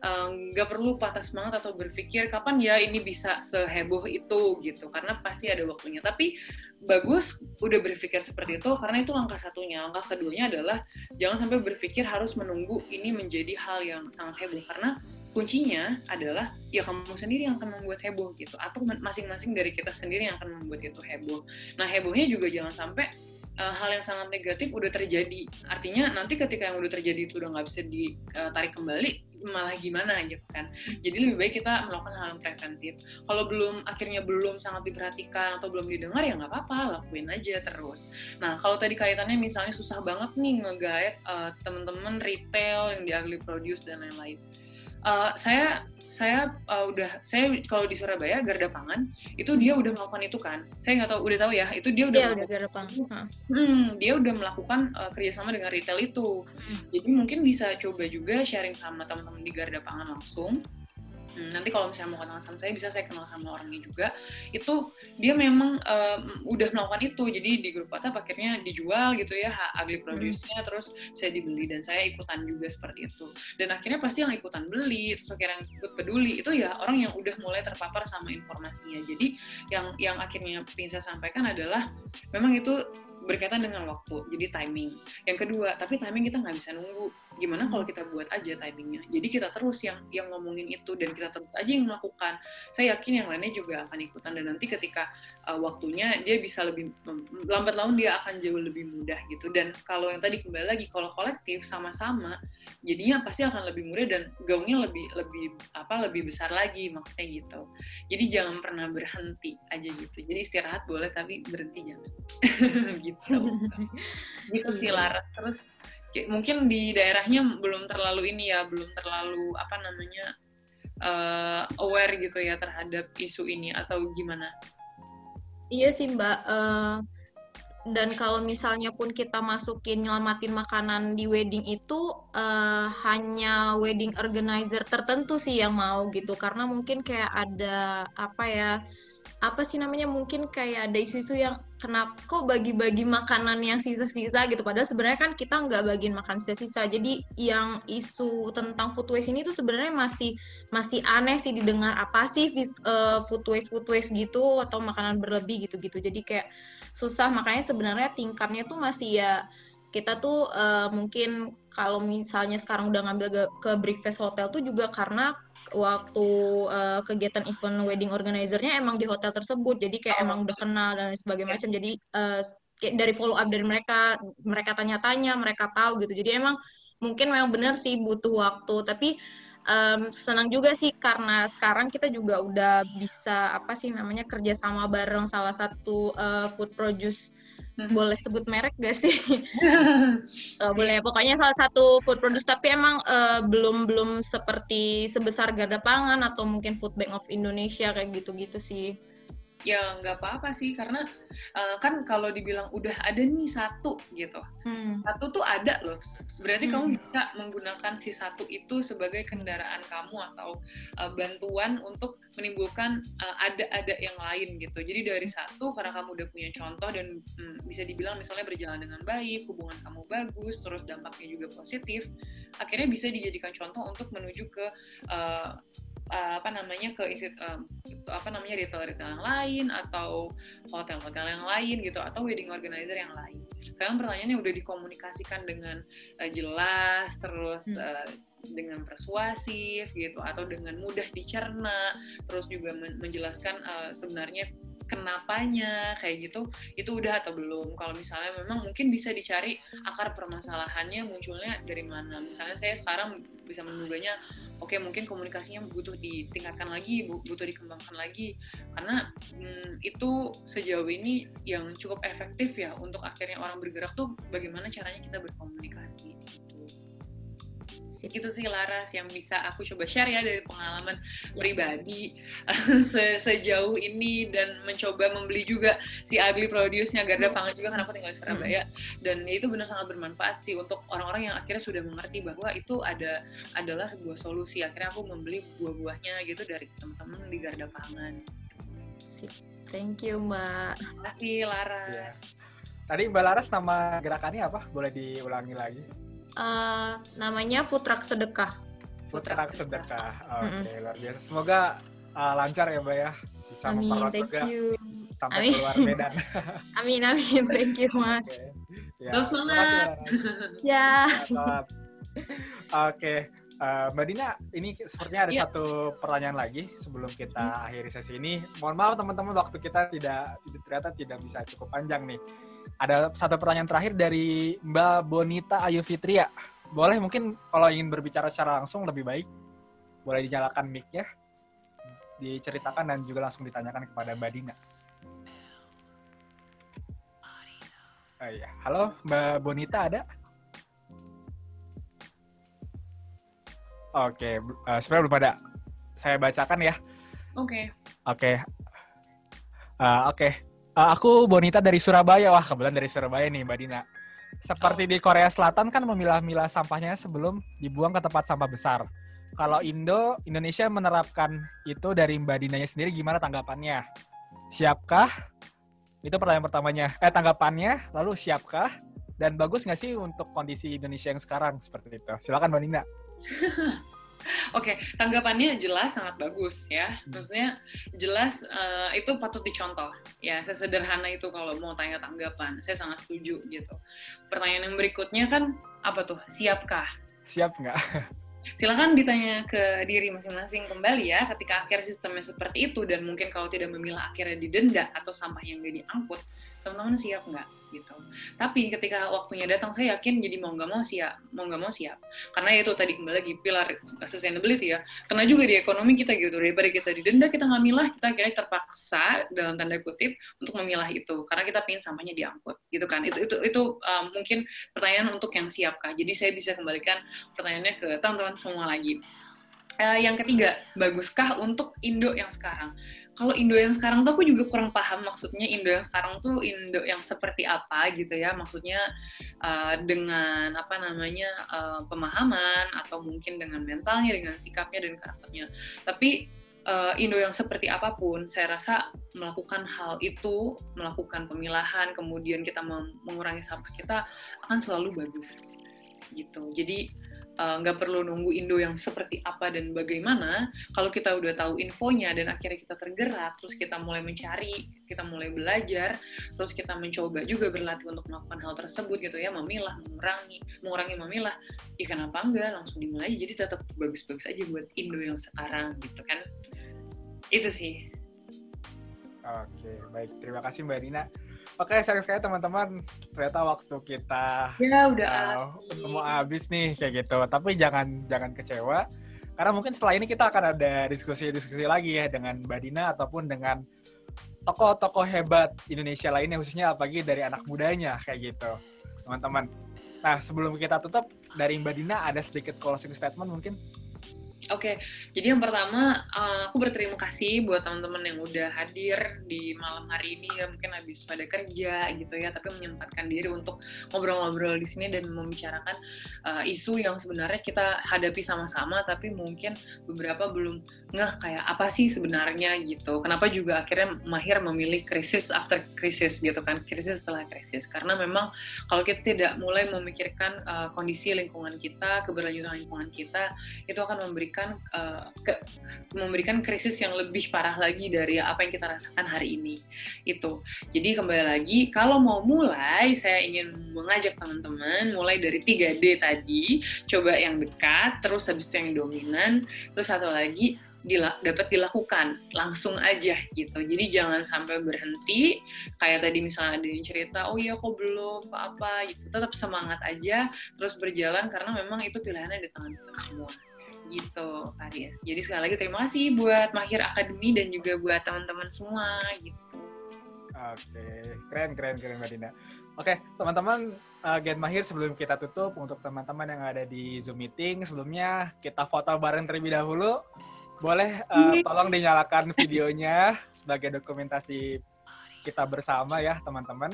eh, nggak um, perlu patah semangat atau berpikir kapan ya ini bisa seheboh itu gitu, karena pasti ada waktunya. Tapi bagus udah berpikir seperti itu karena itu langkah satunya. Langkah keduanya adalah jangan sampai berpikir harus menunggu ini menjadi hal yang sangat heboh karena kuncinya adalah ya kamu sendiri yang akan membuat heboh gitu atau masing-masing dari kita sendiri yang akan membuat itu heboh. Nah hebohnya juga jangan sampai uh, hal yang sangat negatif udah terjadi. Artinya nanti ketika yang udah terjadi itu udah nggak bisa ditarik kembali, malah gimana gitu kan. Jadi lebih baik kita melakukan hal yang preventif. Kalau belum akhirnya belum sangat diperhatikan atau belum didengar ya nggak apa-apa, lakuin aja terus. Nah kalau tadi kaitannya misalnya susah banget nih ngegaet uh, temen-temen retail yang di produce dan lain-lain. Uh, saya saya uh, udah saya kalau di Surabaya Garda Pangan itu dia udah melakukan itu kan. Saya nggak tahu udah tahu ya itu dia udah ya, udah Garda Pangan. hmm, dia udah melakukan uh, kerjasama dengan retail itu. Hmm. jadi mungkin bisa coba juga sharing sama teman-teman di Garda Pangan langsung nanti kalau misalnya mau kenal sama saya bisa saya kenal sama orangnya juga. Itu dia memang um, udah melakukan itu. Jadi di grup WhatsApp akhirnya dijual gitu ya ugly hmm. produce-nya hmm. terus saya dibeli dan saya ikutan juga seperti itu. Dan akhirnya pasti yang ikutan beli terus akhirnya yang ikut peduli itu ya orang yang udah mulai terpapar sama informasinya. Jadi yang yang akhirnya ingin saya sampaikan adalah memang itu berkaitan dengan waktu, jadi timing. Yang kedua, tapi timing kita nggak bisa nunggu. Gimana kalau kita buat aja timingnya? Jadi kita terus yang yang ngomongin itu dan kita terus aja yang melakukan. Saya yakin yang lainnya juga akan ikutan dan nanti ketika uh, waktunya dia bisa lebih lambat laun dia akan jauh lebih mudah gitu. Dan kalau yang tadi kembali lagi, kalau kolektif sama-sama, jadinya pasti akan lebih mudah dan gaungnya lebih lebih apa lebih besar lagi maksudnya gitu. Jadi jangan pernah berhenti aja gitu. Jadi istirahat boleh tapi berhenti jangan. gitu gitu sih iya. Laras terus mungkin di daerahnya belum terlalu ini ya belum terlalu apa namanya uh, aware gitu ya terhadap isu ini atau gimana? Iya sih mbak uh, dan kalau misalnya pun kita masukin nyelamatin makanan di wedding itu uh, hanya wedding organizer tertentu sih yang mau gitu. Karena mungkin kayak ada apa ya apa sih namanya mungkin kayak ada isu-isu yang kenapa kok bagi-bagi makanan yang sisa-sisa gitu. Padahal sebenarnya kan kita nggak bagiin makan sisa-sisa. Jadi yang isu tentang food waste ini tuh sebenarnya masih masih aneh sih didengar apa sih uh, food waste food waste gitu atau makanan berlebih gitu-gitu. Jadi kayak susah. Makanya sebenarnya tingkatnya tuh masih ya kita tuh uh, mungkin kalau misalnya sekarang udah ngambil ke breakfast hotel tuh juga karena waktu uh, kegiatan event wedding organizer-nya emang di hotel tersebut jadi kayak oh. emang udah kenal dan sebagainya macam jadi uh, kayak dari follow up dari mereka mereka tanya-tanya mereka tahu gitu jadi emang mungkin memang benar sih butuh waktu tapi um, senang juga sih karena sekarang kita juga udah bisa apa sih namanya kerjasama bareng salah satu uh, food produce. Boleh sebut merek gak sih? uh, boleh. Pokoknya salah satu food produce tapi emang uh, belum belum seperti sebesar Garda Pangan atau mungkin Food Bank of Indonesia kayak gitu-gitu sih ya nggak apa-apa sih karena uh, kan kalau dibilang udah ada nih satu gitu hmm. satu tuh ada loh berarti hmm. kamu bisa menggunakan si satu itu sebagai kendaraan kamu atau uh, bantuan untuk menimbulkan uh, ada-ada yang lain gitu jadi dari satu karena kamu udah punya contoh dan hmm, bisa dibilang misalnya berjalan dengan baik hubungan kamu bagus terus dampaknya juga positif akhirnya bisa dijadikan contoh untuk menuju ke uh, uh, apa namanya ke isi uh, apa namanya retail-retail yang lain atau hotel-hotel yang lain gitu atau wedding organizer yang lain. Sekarang pertanyaannya udah dikomunikasikan dengan uh, jelas terus hmm. uh, dengan persuasif gitu atau dengan mudah dicerna terus juga menjelaskan uh, sebenarnya kenapanya kayak gitu itu udah atau belum. Kalau misalnya memang mungkin bisa dicari akar permasalahannya munculnya dari mana. Misalnya saya sekarang bisa menduganya oke okay, mungkin komunikasinya butuh ditingkatkan lagi butuh dikembangkan lagi. Karena hmm, itu sejauh ini yang cukup efektif ya untuk akhirnya orang bergerak tuh bagaimana caranya kita berkomunikasi gitu. itu sih Laras yang bisa aku coba share ya dari pengalaman ya. pribadi Se sejauh ini dan mencoba membeli juga si Ugly Produce-nya Garda hmm. Pangan juga karena aku tinggal di Surabaya hmm. dan itu benar sangat bermanfaat sih untuk orang-orang yang akhirnya sudah mengerti bahwa itu ada adalah sebuah solusi akhirnya aku membeli buah-buahnya gitu dari teman-teman di Garda Pangan. Thank you Mbak. Terima kasih Laras. Ya. Tadi Mbak Laras nama gerakannya apa? Boleh diulangi lagi? Uh, namanya Food Truck Sedekah. Food Truck Sedekah. Oke, okay, mm -hmm. luar biasa. Semoga uh, lancar ya, Mbak ya. Bisa amin, thank you. sampai amin. keluar Medan. amin, amin. Thank you, Mas. Okay. Ya, Terus semangat. Ya. Oke. Okay. Uh, Mbak Dina, ini sepertinya ada yeah. satu pertanyaan lagi sebelum kita hmm. akhiri sesi ini. Mohon maaf teman-teman, waktu kita tidak ternyata tidak bisa cukup panjang nih. Ada satu pertanyaan terakhir dari Mbak Bonita Ayu Fitria. Boleh mungkin kalau ingin berbicara secara langsung lebih baik, boleh dinyalakan mic-nya, diceritakan dan juga langsung ditanyakan kepada Mbak Dina. Oh, iya. Halo, Mbak Bonita ada? Oke, uh, sebenarnya belum ada. Saya bacakan ya. Oke. Okay. Oke. Okay. Uh, Oke. Okay. Uh, aku Bonita dari Surabaya. Wah, kebetulan dari Surabaya nih, Mbak Dina. Seperti oh. di Korea Selatan kan memilah-milah sampahnya sebelum dibuang ke tempat sampah besar. Kalau Indo, Indonesia menerapkan itu dari Mbak Dinanya sendiri gimana tanggapannya? Siapkah? Itu pertanyaan pertamanya. Eh, tanggapannya, lalu siapkah? Dan bagus nggak sih untuk kondisi Indonesia yang sekarang seperti itu? Silakan Mbak Dina. Oke, okay, tanggapannya jelas sangat bagus ya. Hmm. Maksudnya jelas uh, itu patut dicontoh. Ya, sesederhana itu kalau mau tanya tanggapan. Saya sangat setuju gitu. Pertanyaan yang berikutnya kan apa tuh? Siapkah? Siap nggak? Silakan ditanya ke diri masing-masing kembali ya. Ketika akhir sistemnya seperti itu dan mungkin kalau tidak memilah akhirnya didenda atau sampah yang nggak diangkut, teman-teman siap nggak? Gitu. Tapi ketika waktunya datang, saya yakin jadi mau nggak mau siap, mau nggak mau siap. Karena itu tadi kembali lagi pilar sustainability ya. Karena juga di ekonomi kita gitu, daripada kita didenda, kita nggak milah, kita kira terpaksa dalam tanda kutip untuk memilah itu. Karena kita pingin sampahnya diangkut, gitu kan. Itu itu itu um, mungkin pertanyaan untuk yang siapkah. Jadi saya bisa kembalikan pertanyaannya ke teman-teman semua lagi. Uh, yang ketiga, baguskah untuk Indo yang sekarang? Kalau Indo yang sekarang tuh aku juga kurang paham maksudnya Indo yang sekarang tuh Indo yang seperti apa gitu ya. Maksudnya uh, dengan apa namanya uh, pemahaman atau mungkin dengan mentalnya dengan sikapnya dan karakternya. Tapi uh, Indo yang seperti apa pun saya rasa melakukan hal itu melakukan pemilahan kemudian kita mengurangi sampah kita akan selalu bagus. Gitu. Jadi nggak uh, perlu nunggu Indo yang seperti apa dan bagaimana. Kalau kita udah tahu infonya dan akhirnya kita tergerak, terus kita mulai mencari, kita mulai belajar, terus kita mencoba juga berlatih untuk melakukan hal tersebut gitu ya, memilah, mengurangi, mengurangi memilah. Ya kenapa enggak langsung dimulai? Jadi tetap bagus-bagus aja buat Indo yang sekarang gitu kan. Itu sih. Oke, baik. Terima kasih Mbak Dina. Oke, sayang sekali teman-teman. Ternyata waktu kita ya udah uh, mau habis nih kayak gitu. Tapi jangan jangan kecewa karena mungkin setelah ini kita akan ada diskusi-diskusi lagi ya dengan Mbak Dina ataupun dengan tokoh-tokoh hebat Indonesia lainnya khususnya apalagi dari anak mudanya kayak gitu, teman-teman. Nah, sebelum kita tutup dari Mbak Dina ada sedikit closing statement mungkin Oke, okay. jadi yang pertama uh, aku berterima kasih buat teman-teman yang udah hadir di malam hari ini ya mungkin habis pada kerja gitu ya, tapi menyempatkan diri untuk ngobrol-ngobrol di sini dan membicarakan uh, isu yang sebenarnya kita hadapi sama-sama, tapi mungkin beberapa belum ngeh kayak apa sih sebenarnya gitu. Kenapa juga akhirnya mahir memilih krisis after krisis gitu kan, krisis setelah krisis. Karena memang kalau kita tidak mulai memikirkan uh, kondisi lingkungan kita, keberlanjutan lingkungan kita, itu akan memberikan uh, ke, memberikan krisis yang lebih parah lagi dari apa yang kita rasakan hari ini itu jadi kembali lagi kalau mau mulai saya ingin mengajak teman-teman mulai dari 3D tadi coba yang dekat terus habis itu yang dominan terus satu lagi dila dapat dilakukan langsung aja gitu. Jadi jangan sampai berhenti kayak tadi misalnya ada yang cerita, oh iya kok belum apa-apa gitu. Tetap semangat aja terus berjalan karena memang itu pilihannya di tangan kita semua gitu Aries. Jadi sekali lagi terima kasih buat Mahir Akademi dan juga buat teman-teman semua gitu. Oke, keren keren keren Mbak Dina. Oke, teman-teman, uh, Gen Mahir sebelum kita tutup untuk teman-teman yang ada di Zoom meeting, sebelumnya kita foto bareng terlebih dahulu. Boleh uh, tolong dinyalakan videonya sebagai dokumentasi kita bersama ya, teman-teman.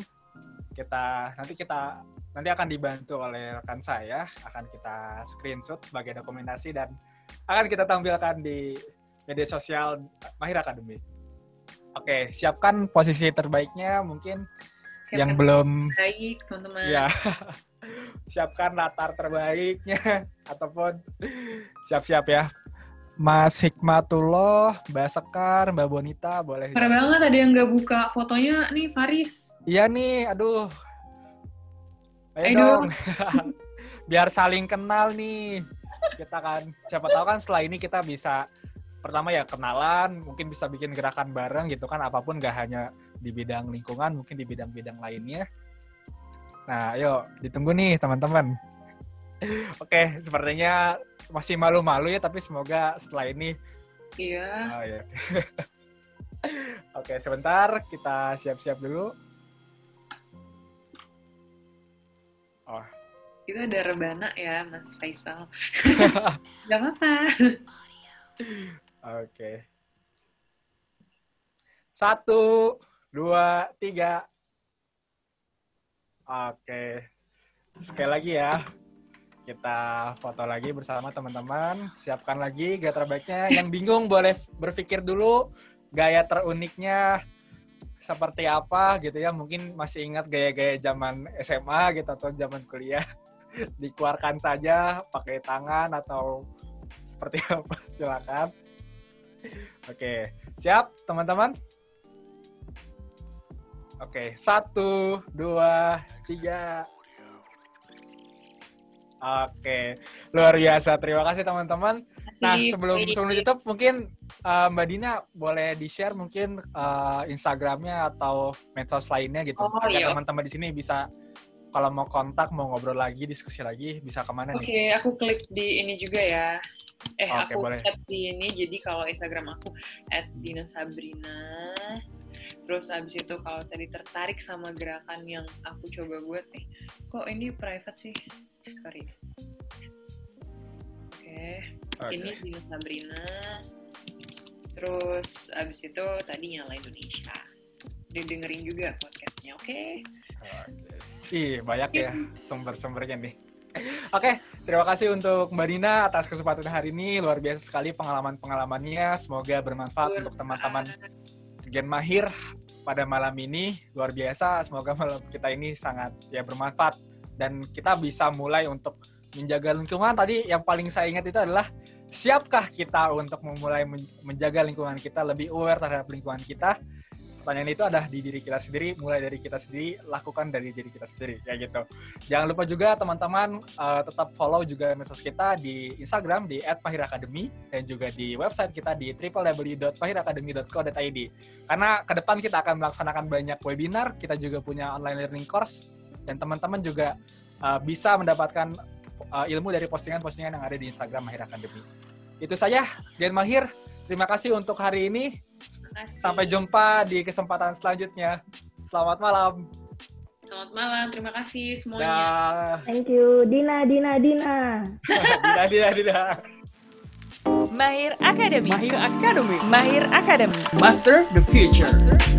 Kita nanti kita nanti akan dibantu oleh rekan saya, akan kita screenshot sebagai dokumentasi dan akan kita tampilkan di media sosial Mahir Academy. Oke, siapkan posisi terbaiknya mungkin yang belum baik teman-teman. Ya siapkan latar terbaiknya ataupun siap-siap ya Mas Hikmatullah, Mbak Sekar, Mbak Bonita, boleh. Parah banget ada yang nggak buka fotonya nih, Faris. Iya nih, aduh. Ayo, Ayo dong. Biar saling kenal nih. Kita kan, siapa tahu kan setelah ini kita bisa pertama ya kenalan, mungkin bisa bikin gerakan bareng gitu kan, apa pun gak hanya di bidang lingkungan, mungkin di bidang-bidang lainnya. Nah, ayo ditunggu nih teman-teman. Oke, sepertinya masih malu-malu ya, tapi semoga setelah ini. Iya. Oh, iya. Oke, sebentar kita siap-siap dulu. Oh. Itu ada rebana ya, Mas Faisal. Gak apa-apa. Oke. Satu, dua, tiga. Oke. Sekali lagi ya. Kita foto lagi bersama teman-teman. Siapkan lagi gaya terbaiknya. Yang bingung boleh berpikir dulu gaya teruniknya seperti apa gitu ya. Mungkin masih ingat gaya-gaya zaman SMA gitu atau zaman kuliah. Dikeluarkan saja pakai tangan atau seperti apa. Silakan. Oke, siap teman-teman? Oke, satu, dua, tiga. Oke, luar biasa. Terima kasih teman-teman. Nah, sebelum sebelum ditutup, mungkin uh, Mbak Dina boleh di-share mungkin uh, Instagramnya atau medsos lainnya gitu. Oh, Agar iya. teman-teman di sini bisa kalau mau kontak, mau ngobrol lagi, diskusi lagi, bisa ke mana okay, nih? Oke, aku klik di ini juga ya. Eh, okay, aku boleh. di ini, jadi kalau Instagram aku @dinasabrina terus abis itu kalau tadi tertarik sama gerakan yang aku coba buat nih kok ini private sih sorry oke okay. okay. ini di Sabrina terus abis itu tadi nyala Indonesia dengerin juga podcastnya oke okay? Ih, banyak ya sumber-sumbernya nih. Oke, okay, terima kasih untuk Mbak Dina atas kesempatan hari ini. Luar biasa sekali pengalaman-pengalamannya. Semoga bermanfaat untuk teman-teman Gen Mahir pada malam ini luar biasa. Semoga malam kita ini sangat ya bermanfaat dan kita bisa mulai untuk menjaga lingkungan. Tadi yang paling saya ingat itu adalah siapkah kita untuk memulai menjaga lingkungan kita lebih aware terhadap lingkungan kita pertanyaan itu ada di diri kita sendiri, mulai dari kita sendiri, lakukan dari diri kita sendiri, ya gitu. Jangan lupa juga teman-teman uh, tetap follow juga medsos kita di Instagram di @pahiracademy dan juga di website kita di www.pahiracademy.co.id. Karena ke depan kita akan melaksanakan banyak webinar, kita juga punya online learning course dan teman-teman juga uh, bisa mendapatkan uh, ilmu dari postingan-postingan yang ada di Instagram Mahir Academy. Itu saja, Gen Mahir. Terima kasih untuk hari ini. Sampai jumpa di kesempatan selanjutnya. Selamat malam. Selamat malam, terima kasih semuanya. Da. Thank you, Dina, Dina, Dina. Dina, Dina, Dina. Mahir Academy. Mahir Academy. Mahir Academy. Master the future. Master